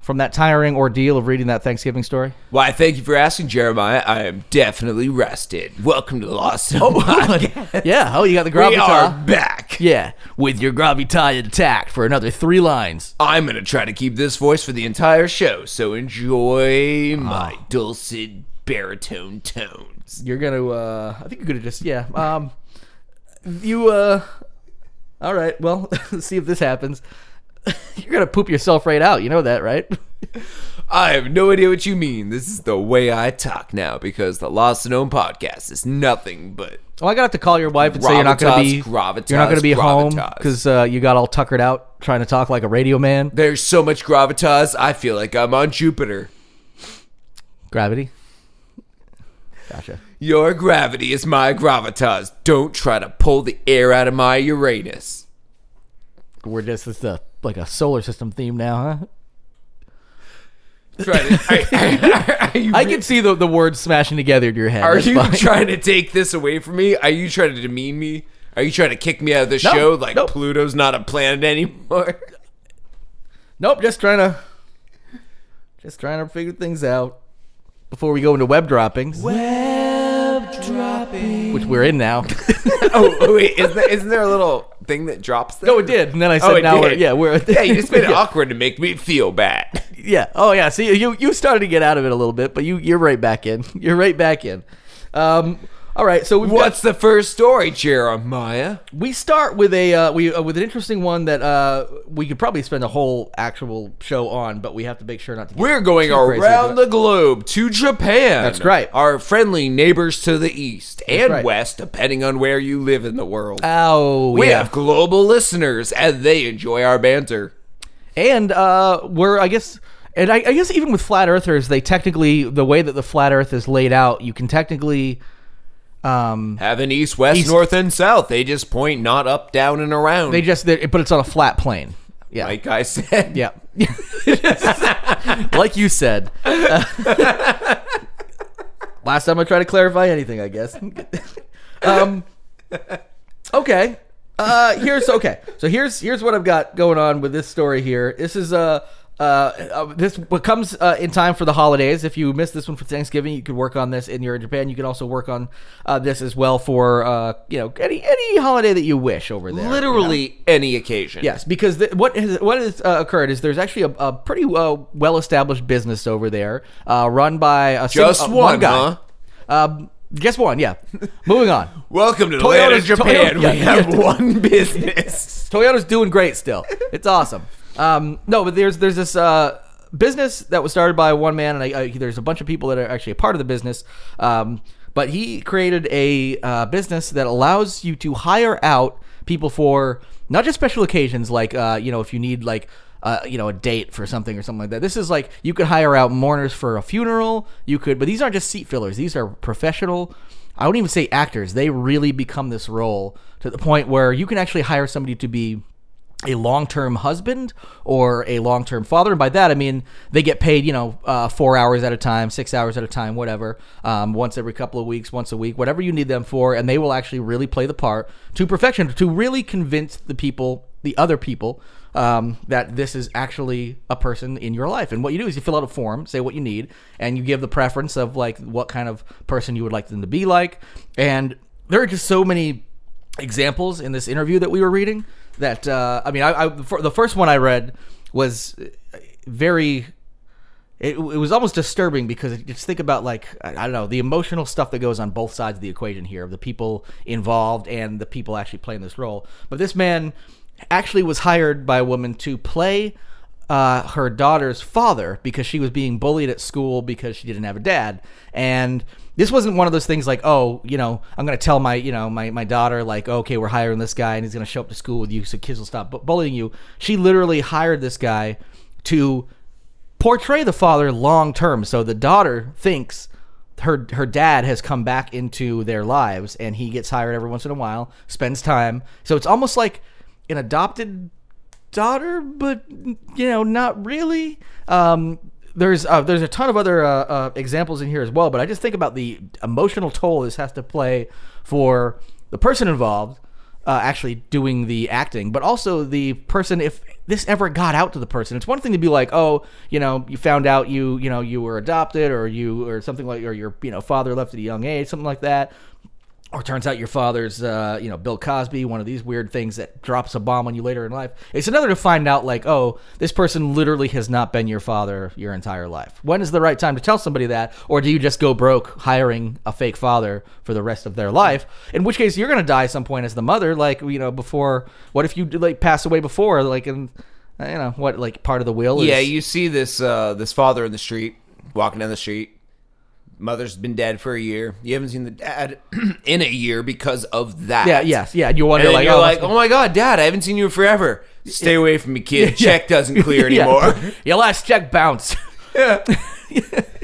D: from that tiring ordeal of reading that Thanksgiving story.
E: Why, thank you for asking, Jeremiah. I am definitely rested. Welcome to the Lost oh,
D: yeah. Oh, you got the
E: We are back.
D: Yeah, with your gravitas intact for another three lines.
E: I'm to try to keep this voice for the entire show, so enjoy my dulcet baritone tones.
D: You're gonna. uh I think you're gonna just yeah. Um, you uh. All right. Well, let's see if this happens. You're gonna poop yourself right out. You know that, right?
E: I have no idea what you mean. This is the way I talk now because the Lost at Home podcast is nothing but
D: Oh, I got to have to call your wife and say you're not going to be
E: Gravitas,
D: you're not going to be home because uh, you got all tuckered out trying to talk like a radio man.
E: there's so much gravitas. I feel like I'm on Jupiter.
D: Gravity. Gotcha.
E: Your gravity is my gravitas. Don't try to pull the air out of my Uranus.
D: We're just it's a like a solar system theme now, huh?
E: Try to, are, are you,
D: I can see the the words smashing together in your head.
E: Are
D: That's
E: you
D: fine.
E: trying to take this away from me? Are you trying to demean me? Are you trying to kick me out of the
D: No,
E: show like
D: no.
E: Pluto's not a planet anymore?
D: Nope, just trying to just trying to figure things out before we go into web droppings. Web dropping, which we're in now.
E: oh, oh, wait, isn't there, isn't there a little
B: thing that drops there?
C: No, it did. And then I oh, said,
B: Oh, it
C: now we're, yeah, we're,
B: yeah, you just made it
C: yeah.
B: awkward to make me feel bad.
C: Yeah. Oh, yeah. See, you you started to get out of it a little bit, but you you're right back in. You're right back in. Um. All right. So we've got,
B: What's the first story, Jeremiah?
C: we start with a uh, we uh, with an interesting one that uh we could probably spend a whole actual show on, but we have to make sure not to. Get
B: We're going around the globe to Japan.
C: That's right.
B: Our friendly neighbors to the east and
C: right.
B: west, depending on where you live in the world.
C: Oh,
B: we
C: yeah.
B: have global listeners, and they enjoy our banter.
C: And uh, we're I guess, and I, I guess even with flat earthers, they technically the way that the flat Earth is laid out, you can technically, um,
B: Have an east, west,
C: East.
B: north, and south. They just point not up, down, and around.
C: they just they, but it's on a flat plane. Yeah,
B: like I said.
C: yeah, like you said. last time I tried to clarify anything, I guess. um, okay. Uh, here's okay. So here's here's what I've got going on with this story here. This is uh. Uh, uh, this what comes uh, in time for the holidays. If you missed this one for Thanksgiving, you could work on this And you're in your Japan. You can also work on uh, this as well for uh, you know any any holiday that you wish over there. you know?
B: Literally any occasion.
C: Yes, because the, what has what has uh, occurred is there's actually a, a pretty uh, well established business over there, uh, run by a sing-
B: Just
C: uh,
B: one,
C: guy. Um, just one, yeah. Moving on.
B: Welcome to
C: Toyota's-
B: Japan.
C: Toyota- yeah,
B: we have
C: yeah.
B: one business.
C: Toyota's doing great still. It's awesome. Um, no, but there's there's this uh, business that was started by one man, and I, I, there's a bunch of people that are actually a part of the business. Um, but he created a uh, business that allows you to hire out people for not just special occasions, like uh, you know if you need like. Uh, you know, a date for something or something like that. This is like you could hire out mourners for a funeral. You could, but these aren't just seat fillers. These are professional. I wouldn't even say actors. They really become this role to the point where you can actually hire somebody to be a long-term husband or a long-term father and by that i mean they get paid you know uh, four hours at a time six hours at a time whatever um, once every couple of weeks once a week whatever you need them for and they will actually really play the part to perfection to really convince the people the other people um, that this is actually a person in your life and what you do is you fill out a form say what you need and you give the preference of like what kind of person you would like them to be like and there are just so many examples in this interview that we were reading that uh, I mean, I, I the first one I read was very. It, it was almost disturbing because just think about like I don't know the emotional stuff that goes on both sides of the equation here of the people involved and the people actually playing this role. But this man actually was hired by a woman to play uh, her daughter's father because she was being bullied at school because she didn't have a dad. And this wasn't one of those things like, oh, you know, I'm going to tell my, you know, my, my daughter, like, okay, we're hiring this guy and he's going to show up to school with you so kids will stop bullying you. She literally hired this guy to portray the father long term. So the daughter thinks her her dad has come back into their lives and he gets hired every once in a while, spends time. So it's almost like an adopted daughter, but you know, not really. Um, there's uh, there's a ton of other uh, uh, examples in here as well, but I just think about the emotional toll this has to play for the person involved, uh, actually doing the acting, but also the person if this ever got out to the person. It's one thing to be like, oh, you know, you found out you you know you were adopted or you or something like or your you know father left at a young age, something like that or turns out your father's uh, you know bill cosby one of these weird things that drops a bomb on you later in life. It's another to find out like oh this person literally has not been your father your entire life. When is the right time to tell somebody that? Or do you just go broke hiring a fake father for the rest of their life? In which case you're going to die at some point as the mother like you know before what if you like pass away before like in you know what like part of the will is
B: Yeah, you see this uh, this father in the street walking down the street. Mother's been dead for a year. You haven't seen the dad in a year because of that.
C: yeah yes yeah and you wonder,
B: and
C: like,
B: you're
C: oh,
B: like, oh my god, dad, I haven't seen you in forever. Stay away from me, kid. Check doesn't clear
C: be- yeah.
B: anymore.
C: your last check bounced yeah.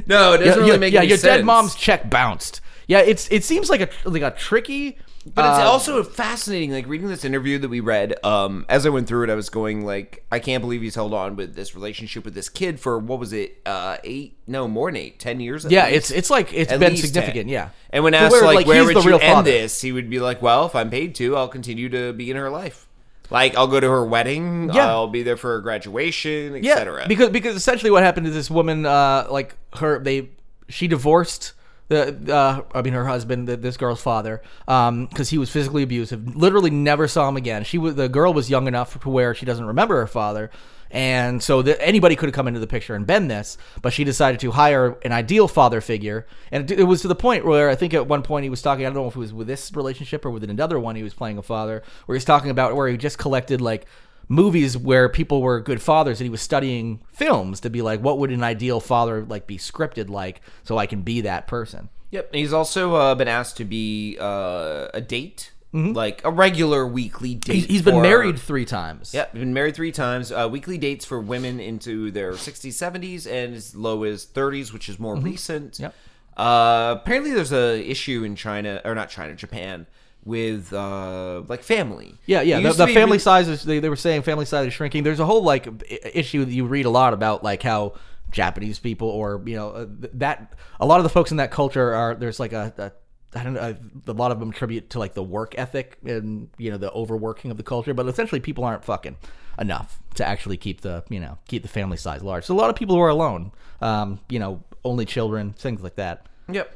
B: No, it doesn't
C: yeah,
B: really
C: yeah,
B: make
C: yeah, your
B: sense.
C: dead mom's check bounced. Yeah, it's it seems like a like a tricky.
B: But it's
C: uh,
B: also fascinating, like reading this interview that we read. Um, as I went through it, I was going like, I can't believe he's held on with this relationship with this kid for what was it, uh, eight? No, more than eight, ten years.
C: yeah,
B: least.
C: it's it's like it's
B: At
C: been significant.
B: 10.
C: Yeah,
B: And when asked
C: where,
B: like,
C: like,
B: where would you end
C: father.
B: this, he would be like, well, if I'm paid to, I'll continue to be in her life. Like I'll go to her wedding.
C: Yeah.
B: I'll be there for her graduation,
C: yeah,
B: etc.
C: because because essentially what happened is this woman, uh, like her, they she divorced the uh, I mean her husband, the, this girl's father, because he was physically abusive. Literally never saw him again. She was the girl was young enough to where she doesn't remember her father, and so the, anybody could have come into the picture and been this. But she decided to hire an ideal father figure, and it, it was to the point where I think at one point he was talking. I don't know if it was with this relationship or with another one. He was playing a father, where he's talking about where he just collected like movies where people were good fathers and he was studying films to be like what would an ideal father like be scripted like so I can be that person.
B: Yep. He's also uh, been asked to be uh, a date, like a regular weekly date.
C: Mm-hmm. He's, he's been married 3 times.
B: Yep, been married three times. Uh, weekly dates for women into their 60s, 70s, and as low as 30s, which is more recent.
C: Mm-hmm. Yep.
B: Uh, apparently, there's a issue in China, or not China, Japan, with uh, like family.
C: Yeah, yeah. The, the family
B: really-
C: size is they, they were saying family size is shrinking. There's a whole like issue that you read a lot about like how Japanese people or you know uh, that a lot of the folks in that culture are there's like a, a I don't know a, a lot of them attribute to like the work ethic and you know the overworking of the culture, but essentially people aren't fucking enough to actually keep the you know keep the family size large. So a lot of people who are alone, um, you know, only children, things like that.
B: Yep.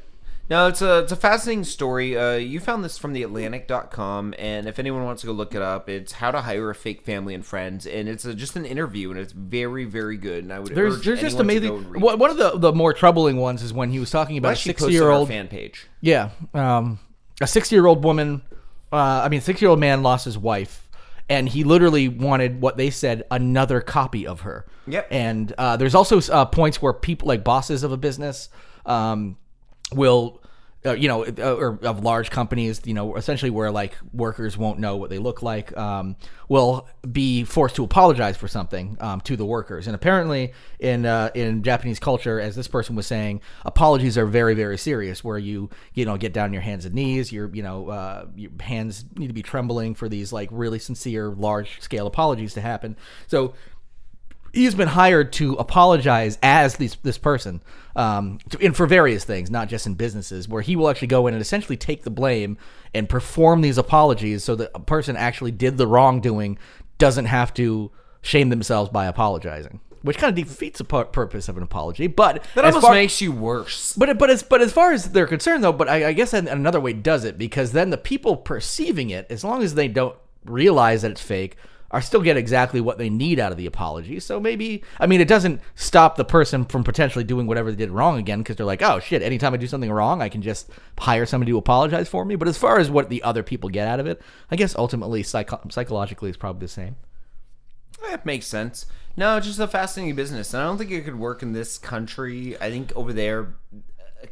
B: No, it's a it's a fascinating story. Uh, you found this from theatlantic.com, and if anyone wants to go look it up, it's how to hire a fake family and friends, and it's a, just an interview, and it's very very good. And I would
C: There's
B: urge
C: there's just
B: anyone to go
C: amazing. One of the the more troubling ones is when he was talking about a
B: actually
C: sixty
B: posted
C: year
B: on our
C: old
B: fan page.
C: Yeah, um, a sixty-year-old woman. Uh, I mean, six-year-old man lost his wife, and he literally wanted what they said another copy of her.
B: Yep.
C: And uh, there's also uh, points where people, like bosses of a business, um, will. Uh, you know, uh, or of large companies, you know, essentially where like workers won't know what they look like, um, will be forced to apologize for something um, to the workers. And apparently, in uh, in Japanese culture, as this person was saying, apologies are very very serious. Where you you know get down on your hands and knees, your you know uh, your hands need to be trembling for these like really sincere large scale apologies to happen. So he's been hired to apologize as this this person, um, to, and for various things, not just in businesses, where he will actually go in and essentially take the blame and perform these apologies, so that a person actually did the wrongdoing doesn't have to shame themselves by apologizing, which kind of defeats the pu- purpose of an apology. But
B: That almost
C: far-
B: makes you worse.
C: but but as but as far as they're concerned, though, but I, I guess another way does it because then the people perceiving it, as long as they don't realize that it's fake, are still get exactly what they need out of the apology. So maybe I mean it doesn't stop the person from potentially doing whatever they did wrong again because they're like, oh shit, anytime I do something wrong, I can just hire somebody to apologize for me. But as far as what the other people get out of it, I guess ultimately psycho- psychologically it's probably the same.
B: That makes sense. No, it's just a fascinating business, and I don't think it could work in this country. I think over there,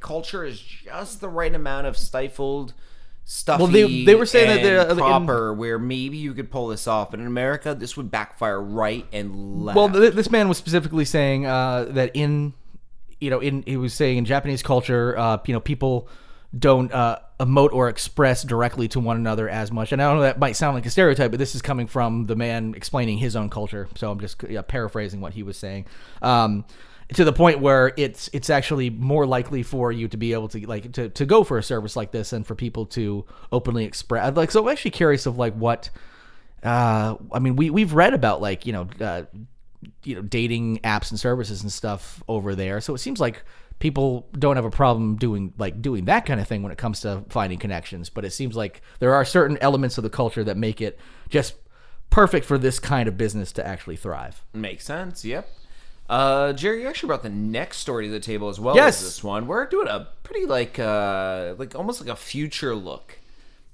B: culture is just the right amount of stifled, stuffy.
C: they- they were saying that they're- in-
B: proper, where maybe you could pull this off, but in America, this would backfire right and left.
C: Well, th- this man was specifically saying uh, that in, you know, in he was saying in Japanese culture, uh, you know, people don't uh, emote or express directly to one another as much. And I don't know that might sound like a stereotype, but this is coming from the man explaining his own culture. So I'm just yeah, paraphrasing what he was saying. Um, to the point where it's it's actually more likely for you to be able to like to, to go for a service like this and for people to openly express like so I'm actually curious of like what uh I mean we we've read about like you know uh, you know dating apps and services and stuff over there so it seems like people don't have a problem doing like doing that kind of thing when it comes to finding connections but it seems like there are certain elements of the culture that make it just perfect for this kind of business to actually thrive
B: Makes sense. Yep. Uh, Jerry, you actually brought the next story to the table as well
C: Yes.
B: as this one. We're doing a pretty like uh like almost like a future look.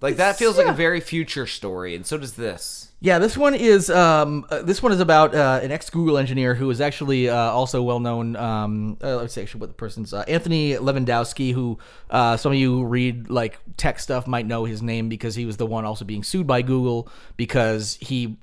B: Like that feels like a very future story, and so does this.
C: Yeah, this one is um, uh, this one is about uh, an ex Google engineer who is actually uh, also well known. Um, uh, let's see actually what the person's uh, Anthony Levandowski, who uh, some of you who read like tech stuff might know his name because he was the one also being sued by Google because he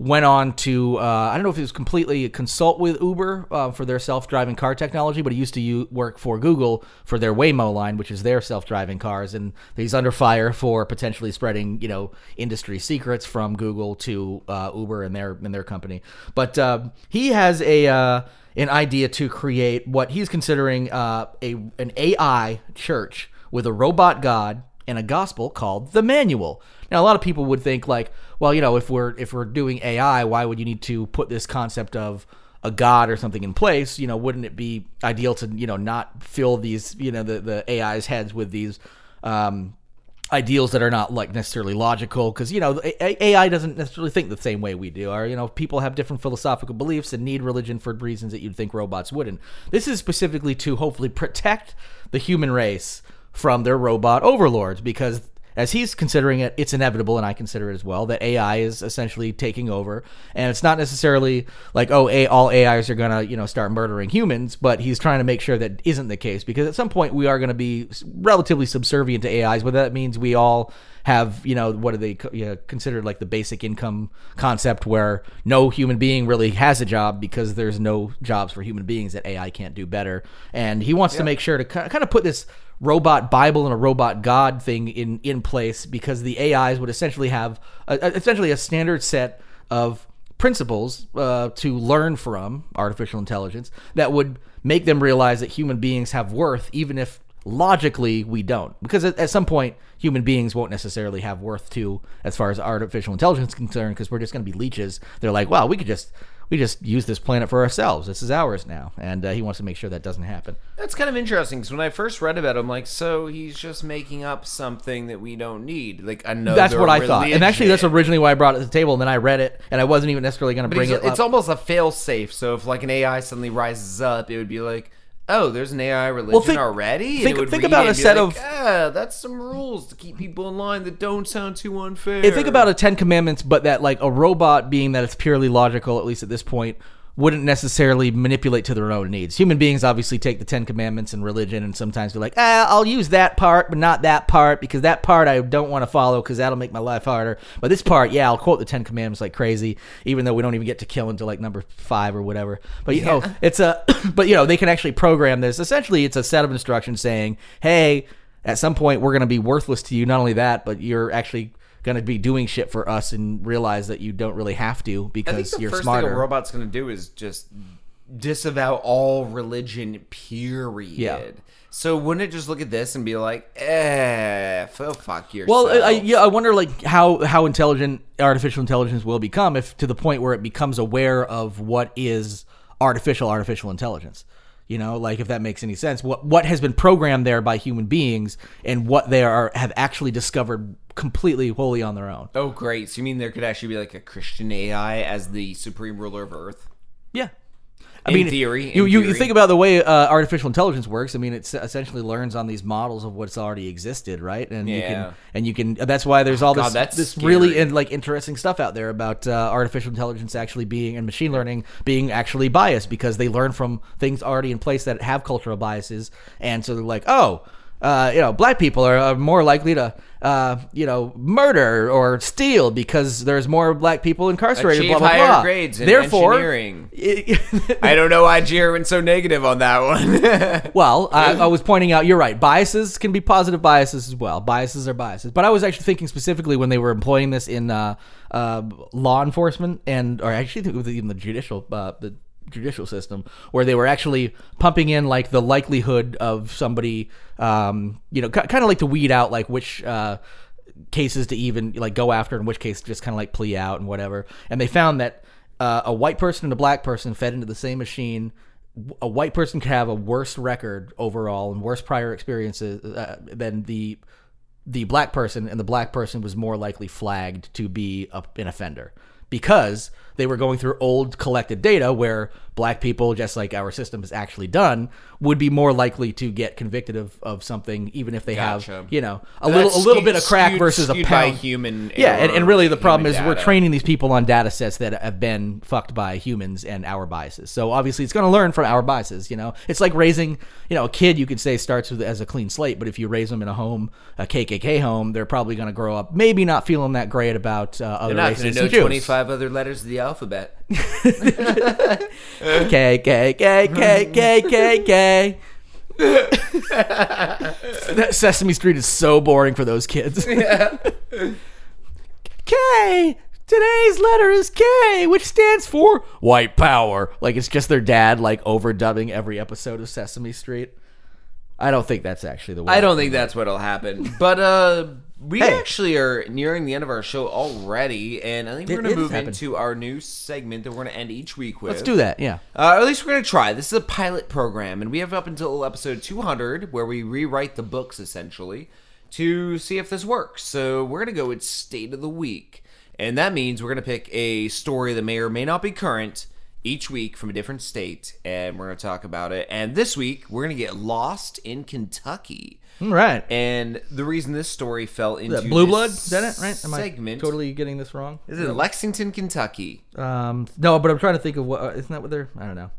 C: went on to uh, I don't know if he was completely consult with Uber uh, for their self-driving car technology, but he used to u- work for Google for their Waymo line, which is their self-driving cars, and he's under fire for potentially spreading you know industry secrets from Google to uh, Uber and their and their company. But uh, he has a uh, an idea to create what he's considering uh, a an AI church with a robot god and a gospel called the manual. Now, a lot of people would think like, well, you know, if we're if we're doing AI, why would you need to put this concept of a god or something in place, you know, wouldn't it be ideal to you know not fill these you know the the AI's heads with these um, ideals that are not like necessarily logical because you know AI doesn't necessarily think the same way we do. Or you know, people have different philosophical beliefs and need religion for reasons that you'd think robots wouldn't. This is specifically to hopefully protect the human race from their robot overlords because as he's considering it, it's inevitable, and I consider it as well, that AI is essentially taking over. And it's not necessarily like, oh, a, all AIs are going to, you know, start murdering humans, but he's trying to make sure that isn't the case because at some point we are going to be relatively subservient to AIs, but that means we all have, you know, what are they you know, considered like the basic income concept where no human being really has a job because there's no jobs for human beings that AI can't do better. And he wants to make sure to kind of put this robot Bible and a robot God thing in in place because the AIs would essentially have a, essentially a standard set of principles uh, to learn from artificial intelligence that would make them realize that human beings have worth even if logically we don't. Because at, at some point human beings won't necessarily have worth too as far as artificial intelligence is concerned because we're just going to be leeches. They're like well we could just we just use this planet for ourselves this is ours now and uh, he wants to make sure that doesn't happen
B: That's kind of interesting because when I first read about it, I'm like, so he's just making up something that we don't need, like another.
C: That's what I thought, and actually, that's originally why I brought it to the table. And then I read it, and I wasn't even necessarily going to bring it.
B: it's
C: up.
B: almost a fail safe. So if like an AI suddenly rises up, it would be like, oh, there's an AI religion
C: think-
B: already.
C: Think- think about a set
B: like,
C: of-
B: ah, that's some rules to keep people in line that don't sound too unfair.
C: Think about a Ten Commandments, but that like a robot being that it's purely logical, at least at this point, wouldn't necessarily manipulate to their own needs. Human beings obviously take the Ten Commandments and religion, and sometimes be like, ah, I'll use that part, but not that part because that part I don't want to follow because that'll make my life harder. But this part, yeah, I'll quote the Ten Commandments like crazy, even though we don't even get to kill until like number five or whatever. But you know, it's a, but you know, they can actually program this. Essentially, it's a set of instructions saying, hey. At some point, we're going to be worthless to you. Not only that, but you're actually going to be doing shit for us and realize that you don't really have to
B: I think
C: because
B: the
C: you're
B: first
C: smarter.
B: thing a robot's going to do is just disavow all religion. Period.
C: Yeah.
B: So wouldn't it just look at this and be like, eh, f- fuck yourself?
C: well, I, I, yeah, I wonder like how how intelligent artificial intelligence will become if to the point where it becomes aware of what is artificial artificial intelligence. You know, like if that makes any sense. What what has been programmed there by human beings and what they are have actually discovered completely wholly on their own.
B: Oh, great. So you mean there could actually be like a Christian AI as the supreme ruler of Earth?
C: Yeah. I
B: In
C: mean,
B: theory,
C: you, you
B: theory.
C: think about the way uh, artificial intelligence works. I mean, it essentially learns on these models of what's already existed, right? And you
B: Yeah.
C: can, and you can. That's why there's all
B: God,
C: this
B: that's
C: this really
B: scary.
C: in, like interesting stuff out there about uh, artificial intelligence actually being and machine learning being actually biased because they learn from things already in place that have cultural biases, and so they're like, oh. Uh, you know, black people are, are more likely to, uh, you know, murder or steal because there's more black people incarcerated.
B: Achieve
C: blah blah
B: higher
C: blah.
B: grades in
C: Therefore,
B: engineering. I don't know why went so negative on that one.
C: Well, I, I was pointing out, you're right. Biases can be positive biases as well. Biases are biases. But I was actually thinking specifically when they were employing this in uh, uh, law enforcement and, or actually think it was even the judicial, uh, the judicial system, where they were actually pumping in like the likelihood of somebody, um, you know, kind of like to weed out like which. Uh, cases to even like go after in which case just kind of like plea out and whatever and they found that uh, a white person and a black person fed into the same machine a white person could have a worse record overall and worse prior experiences uh, than the the black person and the black person was more likely flagged to be a, an offender because they were going through old collected data where black people just like our system has actually done would be more likely to get convicted of, of something even if they
B: Gotcha.
C: have you know a
B: That's
C: little a little bit of crack
B: skewed-
C: versus a
B: skewed
C: pound
B: human
C: yeah and, and really the problem is
B: human
C: we're training these people on data sets that have been fucked by humans and our biases so obviously it's going to learn from our biases you know it's like raising you know a kid you could say starts with as a clean slate but if you raise them in a home a kkk home they're probably going to grow up maybe not feeling that great about uh, other
B: They're not going to know 25 other letters of the alphabet.
C: K K K K K K K. That Sesame Street is so boring for those kids. yeah. K. Today's letter is K, which stands for white power. Like it's just their dad like overdubbing every episode of Sesame Street. I don't think that's actually the way.
B: I don't think that's what'll happen. But uh we
C: Hey.
B: actually are nearing the end of our show already, and I think we're going to move into our new segment that we're going to end each week with.
C: Let's do that. Yeah.
B: Uh, or at least we're going to try. This is a pilot program, and we have up until episode 200 where we rewrite the books essentially to see if this works. So we're going to go with State of the Week. And that means we're going to pick a story that may or may not be current each week from a different state, and we're going to talk about it. And this week, we're going to get lost in Kentucky.
C: All right.
B: And the reason this story fell into
C: that Blue Blood? Is that it? Right? Am
B: segment
C: I totally getting this wrong?
B: is in Lexington, Kentucky.
C: Um, no, but I'm trying to think of what. Uh, isn't that what they're? I don't know.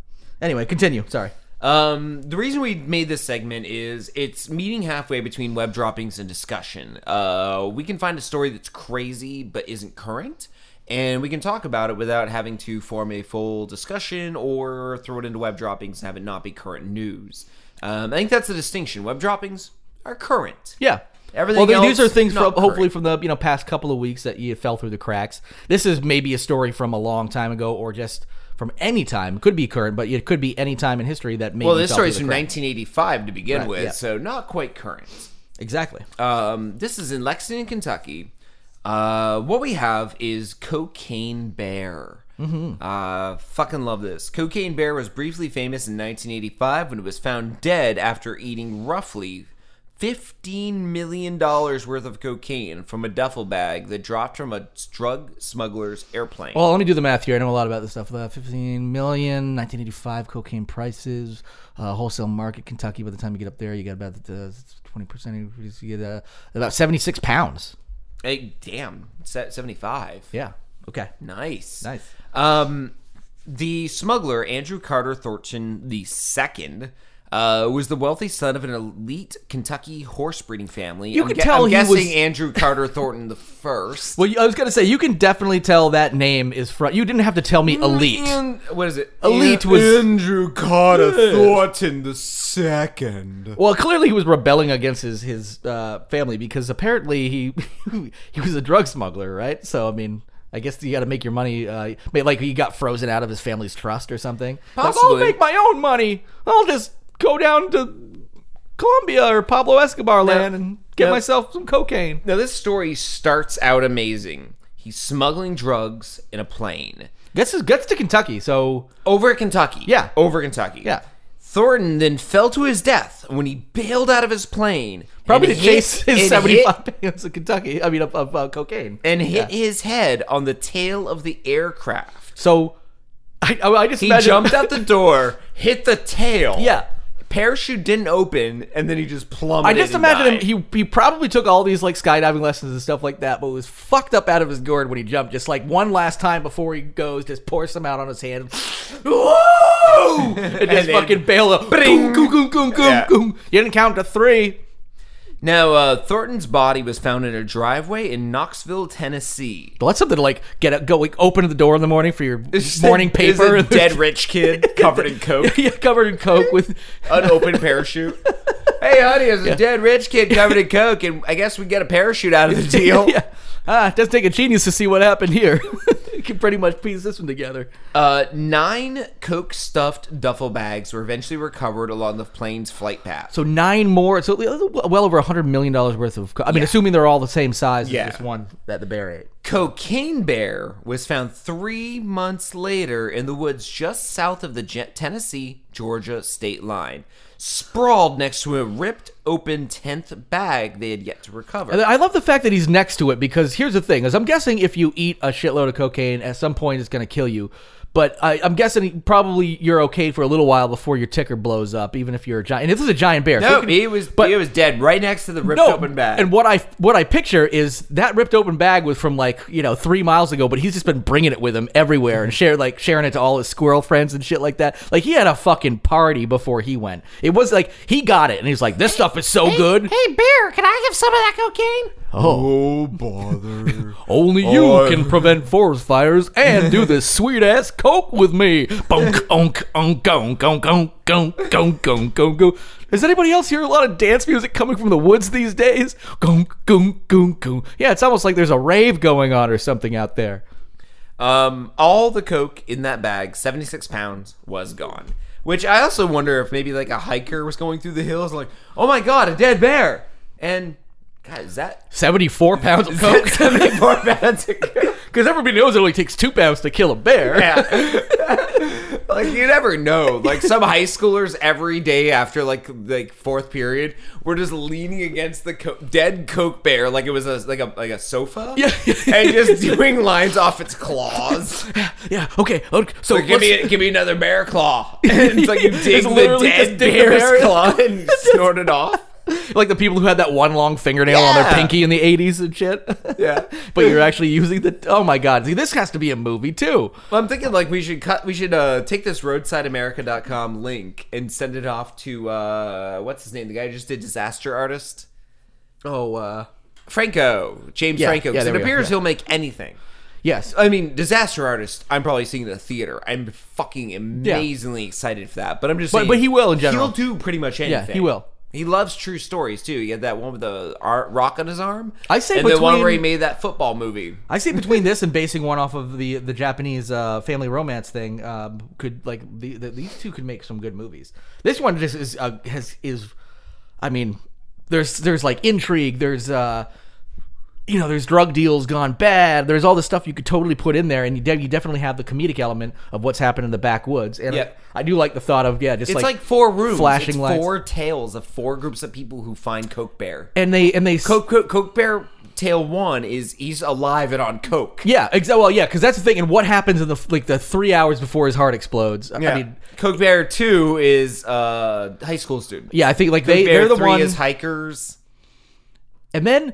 C: Anyway, continue. Sorry.
B: Um, the reason we made this segment is it's meeting halfway between web droppings and discussion. Uh, we can find a story that's crazy but isn't current, and we can talk about it without having to form a full discussion or throw it into web droppings and have it not be current news. Um, I think that's the distinction. Web droppings are current.
C: Yeah.
B: Everything
C: well, th- these are things from hopefully from the you know past couple of weeks that you fell through the cracks. This is maybe a story from a long time ago, or just from any time. Could be current, but it could be any time in history that maybe.
B: Well, this story is from
C: the
B: 1985 to begin
C: Right,
B: with,
C: yeah.
B: so not quite current.
C: Exactly.
B: Um, this is in Lexington, Kentucky. Uh, what we have is Cocaine Bear. Mm-hmm. Uh, fucking love this. Cocaine Bear was briefly famous in 1985 when it was found dead after eating roughly $15 million worth of cocaine from a duffel bag that dropped from a drug smuggler's airplane.
C: Well, let me do the math here. I know a lot about this stuff. Uh, 15 million, 1985 cocaine prices, uh, wholesale market, Kentucky. By the time you get up there, you got about the twenty percent increase. You get uh, about 76 pounds.
B: hey, damn, se- 75.
C: Yeah. Okay.
B: Nice.
C: Nice.
B: Um, the smuggler Andrew Carter Thornton the second. Uh, was the wealthy son of an elite Kentucky horse breeding family.
C: You
B: I'm
C: could
B: gue-
C: tell
B: I'm
C: he
B: guessing
C: was-
B: Andrew Carter Thornton the first.
C: Well, I was gonna say you can definitely tell that name is from. You didn't have to tell me elite.
B: And- what is it?
C: Elite was-
B: Andrew Carter Thornton the second.
C: Well, clearly he was rebelling against his his uh, family because apparently he he was a drug smuggler, right? So I mean, I guess you got to make your money. Uh, ma- like he got frozen out of his family's trust or something. Like, I'll
B: Possibly.
C: make my own money. I'll just go down to Colombia or Pablo Escobar land and get myself some cocaine.
B: Now this story starts out amazing. He's smuggling drugs in a plane
C: Gets his gets to Kentucky, so
B: over Kentucky.
C: Yeah.
B: over Kentucky.
C: Yeah.
B: Thornton then fell to his death when he bailed out of his plane.
C: probably
B: and
C: to chase
B: hit-
C: his
B: and hit-
C: five pounds of Kentucky. I mean, of, of uh, cocaine.
B: and hit his head on the tail of the aircraft.
C: So I, I, I just
B: He
C: imagine
B: jumped out the door, hit the tail.
C: Yeah.
B: Parachute didn't open, and then he just plummeted.
C: I just
B: and
C: imagine
B: died.
C: him. He he probably took all these like skydiving lessons and stuff like that, but was fucked up out of his gourd when he jumped. Just like one last time before he goes, just pour some out on his hand. Woo! And just
B: then-
C: fucking bail up.
B: Bring.
C: Goom, goom, goom, goom, goom. You didn't count to three.
B: Now, uh, Thornton's body was found in a driveway in Knoxville, Tennessee.
C: But that's something to like get a, go like, open the door in the morning for your morning
B: Is
C: paper.
B: a dead rich kid covered in coke,
C: yeah, covered in coke with.
B: an open parachute. Hey, honey, there's a dead rich kid covered in coke, and I guess we get a parachute out of the deal.
C: yeah. Ah, it does take a genius to see what happened here. You can pretty much piece this one together.
B: Uh, nine coke stuffed duffel bags were eventually recovered along the plane's flight path.
C: So nine more. So well over a hundred million dollars worth of. co- I mean,
B: Yeah.
C: assuming they're all the same size
B: Yeah.
C: as this one that the bear ate.
B: Cocaine Bear was found three months later in the woods just south of the Tennessee Georgia state line, sprawled next to a ripped open 10th bag they had yet to recover.
C: I love the fact that he's next to it because here's the thing: is I'm guessing if you eat a shitload of cocaine, at some point it's going to kill you. But I, I'm guessing probably you're okay for a little while before your ticker blows up, even if you're a giant. And this is a giant bear.
B: no,
C: it could-
B: he was
C: but-
B: he was dead right next to the ripped
C: no,
B: open bag.
C: And what I what I picture is that ripped open bag was from like you know three miles ago, but he's just been bringing it with him everywhere and share like sharing it to all his squirrel friends and shit like that. Like he had a fucking party before he went. It was like he got it and he's like, this stuff is so good.
F: Hey, Bear, can I have some of that cocaine?
B: Oh bother!
C: Only you
B: Oh,
C: can prevent forest fires and do this sweet ass coke with me. Bonk, onk, onk, onk, onk, onk, onk, onk, onk, onk, onk. Does anybody else hear a lot of dance music coming from the woods these days? Gonk, gonk, gonk, gonk. Yeah, it's almost like there's a rave going on or something out there.
B: Um, all the coke in that bag, 76 pounds, was gone. Which I also wonder if maybe like a hiker was going through the hills, like, oh my god, a dead bear, and God, Is that
C: Seventy four pounds of coke.
B: seventy-four pounds of coke?
C: Because everybody knows it only takes two pounds to kill a bear.
B: Yeah. like you never know. Like some high schoolers every day after like like fourth period were just leaning against the co- dead coke bear like it was a like a like a sofa.
C: Yeah.
B: and just doing lines off its claws.
C: Yeah. Okay. okay. So
B: So give me give me another bear claw. And it's like you dig the dead bear's
C: bear.
B: claw and snort it off.
C: like the people who had that one long fingernail on their pinky in the eighties and shit.
B: Yeah.
C: but you're actually using the. Oh my god! See, this has to be a movie too.
B: Well, I'm thinking like we should cut. We should uh, take this roadsideamerica.com link and send it off to uh, what's his name? The guy who just did Disaster Artist.
C: Oh. uh
B: Franco, James
C: Yeah,
B: Franco.
C: yeah,
B: it appears
C: yeah.
B: he'll make anything.
C: Yes.
B: I mean, Disaster Artist. I'm probably seeing the theater. I'm fucking amazingly excited for that. But I'm just
C: But-
B: saying,
C: but he will in general.
B: He'll do pretty much anything.
C: Yeah, he will.
B: He loves true stories too. He had that one with the art, rock on his arm.
C: I say
B: and the one where he made that football movie.
C: I see between this and basing one off of the the Japanese uh, family romance thing, um, could like the, the, these two could make some good movies. This one just is uh, has is, I mean, there's there's like intrigue. There's uh, you know, there's drug deals gone bad. There's all this stuff you could totally put in there, and you, de- you definitely have the comedic element of what's happened in the backwoods. And. I, I do like the thought of yeah, just
B: It's like,
C: like,
B: four rooms.
C: flashing
B: it's
C: lights.
B: four tales of four groups of people who find Coke Bear.
C: and they and they s-
B: Coke, Coke, Coke Bear tale one is he's alive and on Coke.
C: Yeah, exactly. Well, yeah, because that's the thing. And what happens in the like the three hours before his heart explodes? I mean,
B: Coke Bear two is uh high school student.
C: yeah, I think like
B: Coke
C: they
B: Bear
C: they're the
B: three
C: one.
B: is hikers.
C: and then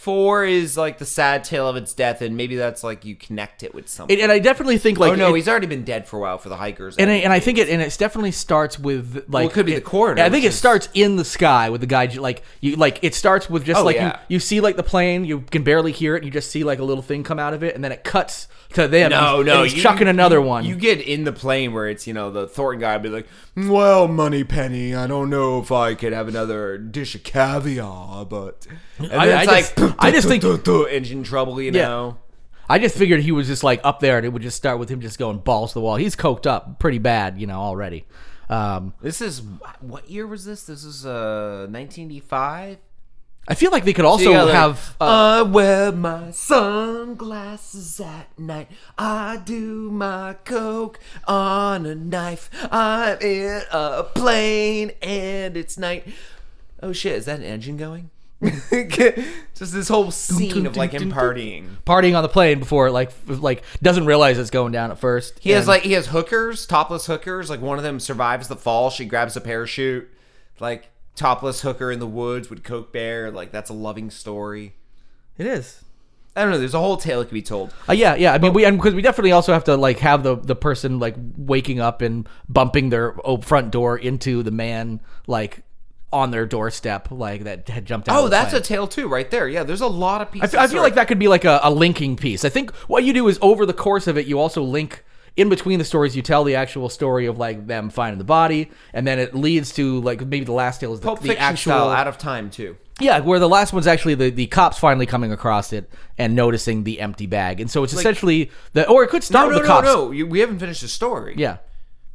B: Four is like the sad tale of its death, and maybe that's like you connect it with something.
C: and, and I definitely think oh, like
B: oh no,
C: it-
B: he's already been dead for a while for the hikers.
C: and I, and I think it and it definitely starts with like
B: it could be the coroner,
C: I think it
B: is-
C: starts in the sky with the guy like you like it starts with just
B: Oh,
C: like
B: yeah.
C: you, you see like the plane you can barely hear it you just see like a little thing come out of it and then it cuts to them
B: no,
C: and
B: no,
C: and he's
B: you-
C: chucking another one
B: You get in the plane where it's you know the Thornton guy be like, "Well, Moneypenny, I don't know if I could have another dish of caviar, but." And
C: I-
B: then
C: I
B: it's
C: just- I just think-
B: engine trouble, you
C: Yeah.
B: know.
C: I just figured he was just like up there and it would just start with him just going balls to the wall he's coked up pretty bad you know already um,
B: This is what year was this? This is uh 1985.
C: I feel like they could also
B: like,
C: have uh,
B: I wear my sunglasses at night. I do my coke on a knife. I'm in a plane and it's night. Oh shit, is that an engine going? Just this whole scene of like him partying.
C: partying on the plane before like like doesn't realize it's going down at first.
B: He has like he has hookers, topless hookers. Like one of them survives the fall. She grabs a parachute. Like topless hooker in the woods with Coke Bear. Like that's a loving story.
C: it is.
B: I don't know. There's a whole tale that could be told.
C: Uh, yeah, yeah. I mean, we and because we definitely also have to like have the the person like waking up and bumping their front door into the man like on their doorstep like that had jumped out.
B: Oh, that's a tale too, right there. Yeah, there's a lot of
C: I
B: pieces.
C: f- I feel like that could be like a, a linking piece. I think what you do is over the course of it, you also link in between the stories. You tell the actual story of like them finding the body, and then it leads to like maybe the last tale is the,
B: Pulp
C: the
B: Fiction
C: actual
B: style, out of time too.
C: Yeah, where the last one's actually the, the cops finally coming across it and noticing the empty bag, and so it's essentially the or it could start
B: no,
C: with the
B: no,
C: cops.
B: no. You, we haven't finished the story.
C: Yeah.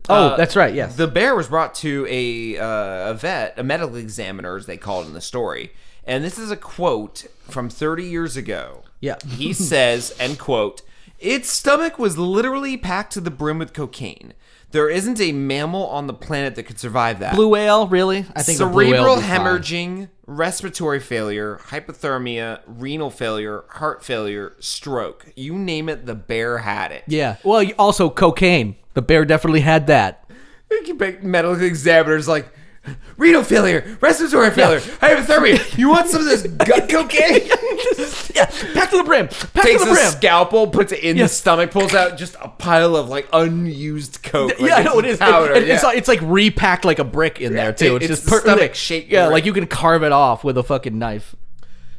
C: Oh,
B: Uh,
C: that's right. Yes.
B: The bear was brought to a uh, a vet, a medical examiner, as they call it in the story. And this is a quote from 30 years ago.
C: Yeah.
B: he says, end quote, its stomach was literally packed to the brim with cocaine. There isn't a mammal on the planet that could survive that.
C: blue whale, really? I think a blue whale
B: Cerebral hemorrhaging, respiratory failure, hypothermia, renal failure, heart failure, stroke. You name it, the bear had it.
C: Yeah. Well, also cocaine. The bear definitely had that.
B: medical examiner's like renal failure, respiratory failure, hypothermia. You want some of this gut cocaine?
C: yeah. Pack to the brim. Pack
B: Takes
C: to the
B: a scalpel, puts it in
C: Yeah.
B: the stomach, pulls out just a pile of like unused coke.
C: Yeah, I know it is. It-
B: Powder.
C: it-
B: yeah.
C: it's like it's like repacked like a brick in there too.
B: it-
C: It's,
B: it's
C: just
B: the
C: per-
B: stomach shaped
C: Yeah,
B: brick.
C: like you can carve it off with a fucking knife.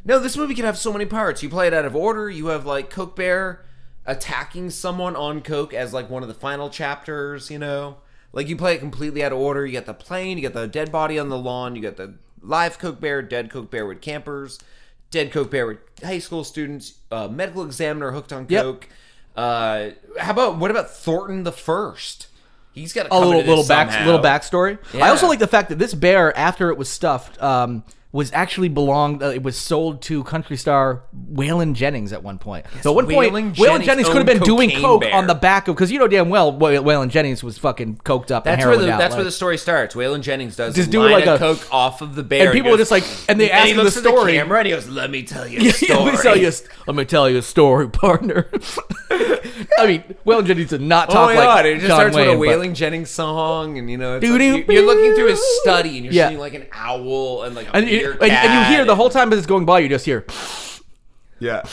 B: No, this movie can have so many parts. You play it out of order. You have like Coke Bear attacking someone on Coke as like one of the final chapters, you know? Like you play it completely out of order. You got the plane, you got the dead body on the lawn, you got the live Coke Bear, dead Coke Bear with campers, dead Coke Bear with high school students, uh, medical examiner hooked on
C: Yep.
B: Coke. Uh, how about what about Thornton the First? He's got
C: a little little back little backstory. I also like the fact that this bear, after it was stuffed, um, was actually belonged. Uh, it was sold to country star Waylon Jennings at one point. so at one point,
B: Waylon
C: Waylon
B: Jennings
C: Jennings could have been doing coke
B: Bear.
C: on the back of because you know damn well Waylon Jennings was fucking coked up.
B: That's
C: and
B: where the
C: out,
B: that's
C: like-
B: where the story starts. Waylon Jennings does
C: Just do like a-
B: coke off of the bear,
C: and people
B: he
C: are just like, and they ask him the story.
B: camera and he goes, "Let me tell you a story."
C: let me tell you. a Let me tell you a story, partner. I mean, Waylon Jennings did not
B: Oh
C: talk
B: my
C: like
B: god! It just
C: John
B: starts
C: Wayne,
B: with a
C: but-
B: Waylon Jennings song, and you know, like, you- you're looking through his study, and you're
C: Yeah.
B: seeing like an owl and like a
C: and you, and, and you hear the whole time as it's going by, you just hear,
B: yeah.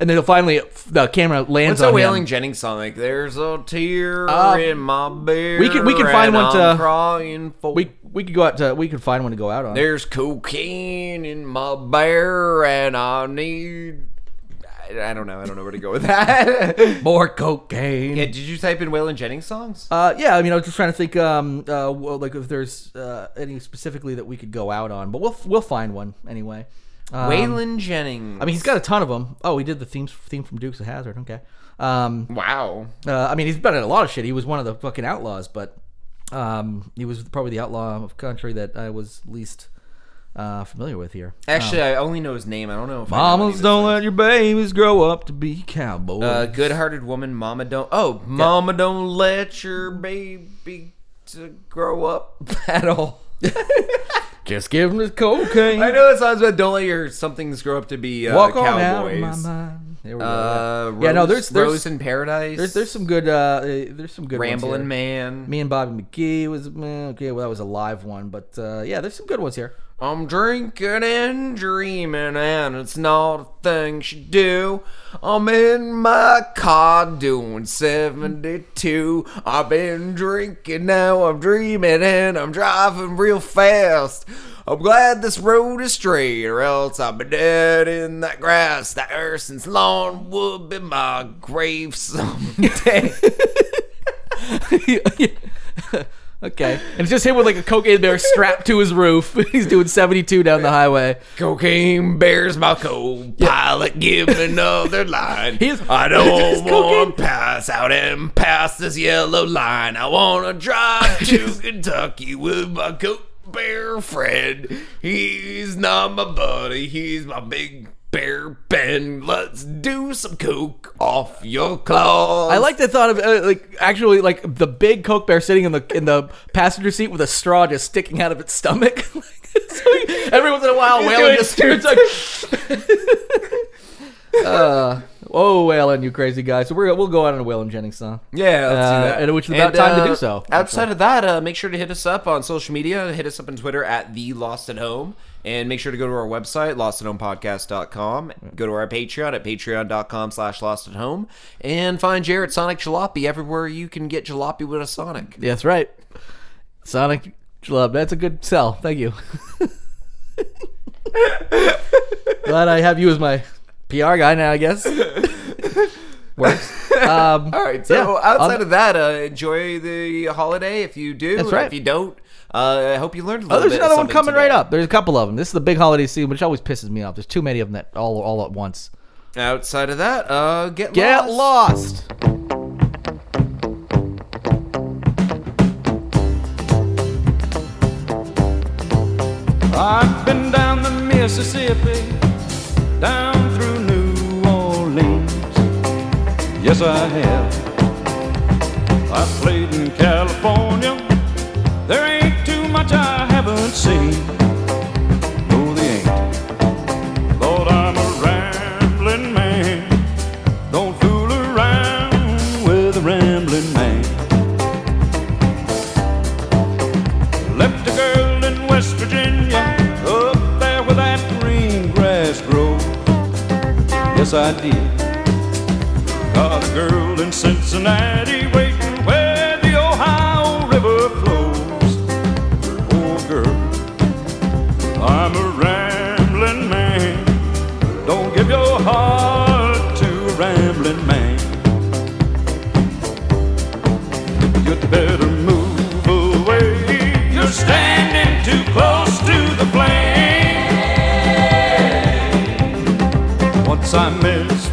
C: and then finally the camera lands
B: What's a
C: on
B: Waylon
C: him.
B: Jennings song like? There's a tear
C: Um,
B: in my beer.
C: we can- we can find
B: and
C: one to-
B: I'm crying for.
C: We we could go out to we could find one to go out on.
B: There's cocaine in my bear, and I need. I, I don't know. I don't know where to go with that.
C: More cocaine.
B: yeah, did you type in Waylon Jennings songs?
C: Uh, yeah, I mean, I was just trying to think, um, uh, well, like if there's uh, any specifically that we could go out on, but we'll we'll find one anyway. Um,
B: Waylon Jennings.
C: I mean, he's got a ton of them. Oh, he did the themes theme from Dukes of Hazzard. Okay. Um,
B: Wow.
C: uh, I mean, he's been in a lot of shit. He was one of the fucking outlaws, but um, he was probably the outlaw of country that I was least uh, familiar with here.
B: Actually, I only know his name. I don't know if I know
C: Mamas don't let your babies grow up to be cowboys.
B: Uh, good-hearted woman, mama don't. Oh, mama don't let your baby to grow up at all.
C: Just give him the cocaine.
B: I know it sounds bad. Don't let your somethings grow up to be uh,
C: Walk
B: cowboys.
C: out of my mind. There we.
B: Uh, Rose,
C: yeah, no, there's there's
B: Rose in Paradise.
C: there's, there's some good uh, there's some good Rambling
B: Man.
C: Me and Bobby McGee was man, okay. Well, that was a live one, but uh, yeah, there's some good ones here.
B: I'm drinking and dreaming, and it's not a thing she do. I'm in my car doing 72. I've been drinking, now I'm dreaming, and I'm driving real fast. I'm glad this road is straight, or else I'll be dead in that grass. That Erson's lawn would be my grave someday.
C: okay, and it's just him with like a cocaine bear strapped to his roof. He's doing 72 down the highway.
B: Cocaine bears my co-pilot. Give me another line.
C: He's-
B: I don't want to pass out and pass this yellow line. I want to drive to Kentucky with my coke bear friend. He's not my buddy. He's my big bear Ben. Let's do some coke off your claws.
C: I like the thought of uh, like actually like the big coke bear sitting in the in the passenger seat with a straw just sticking out of its stomach. so every once in a while,
B: doing
C: just turns like. uh, oh, Waylon, you crazy guy! So we're we'll go out on a Waylon Jennings song.
B: Yeah, let's
C: Uh, and which is about time to do so,
B: Outside of that, uh, make sure to hit us up on social media. Hit us up on Twitter at the Lost at Home, and make sure to go to our website lostathomepodcast.com. Go to our Patreon at patreon.com/slash Lost at Home, and find Jarrett Sonic Jalopy everywhere you can get jalopy with a Sonic.
C: That's right. Sonic Club. That's a good sell. Thank you. Glad I have you as my PR guy now. I guess works. Um,
B: All right. So
C: Yeah,
B: outside of that, uh, enjoy the holiday if you do.
C: That's right.
B: If you don't, uh, I hope you learned a little
C: Oh, there's
B: bit.
C: another one coming
B: today.
C: right up. There's a couple of them. This is the big holiday season, which always pisses me off. There's too many of them that all all at once.
B: Outside of that, uh, get
C: Get
B: lost.
C: lost.
G: I've been down the Mississippi, down through New Orleans. Yes, I have. I've played in California. There ain't too much I haven't seen. No, they ain't. Lord, I'm a rambling man. Don't fool around with a rambling man. Left a girl in West Virginia, up there where that green grass grows. Yes, I did. Got a girl in Cincinnati I'm a rambling man. Don't give your heart to a rambling man. You'd better move away. You're standing too close to the flame. Once I mess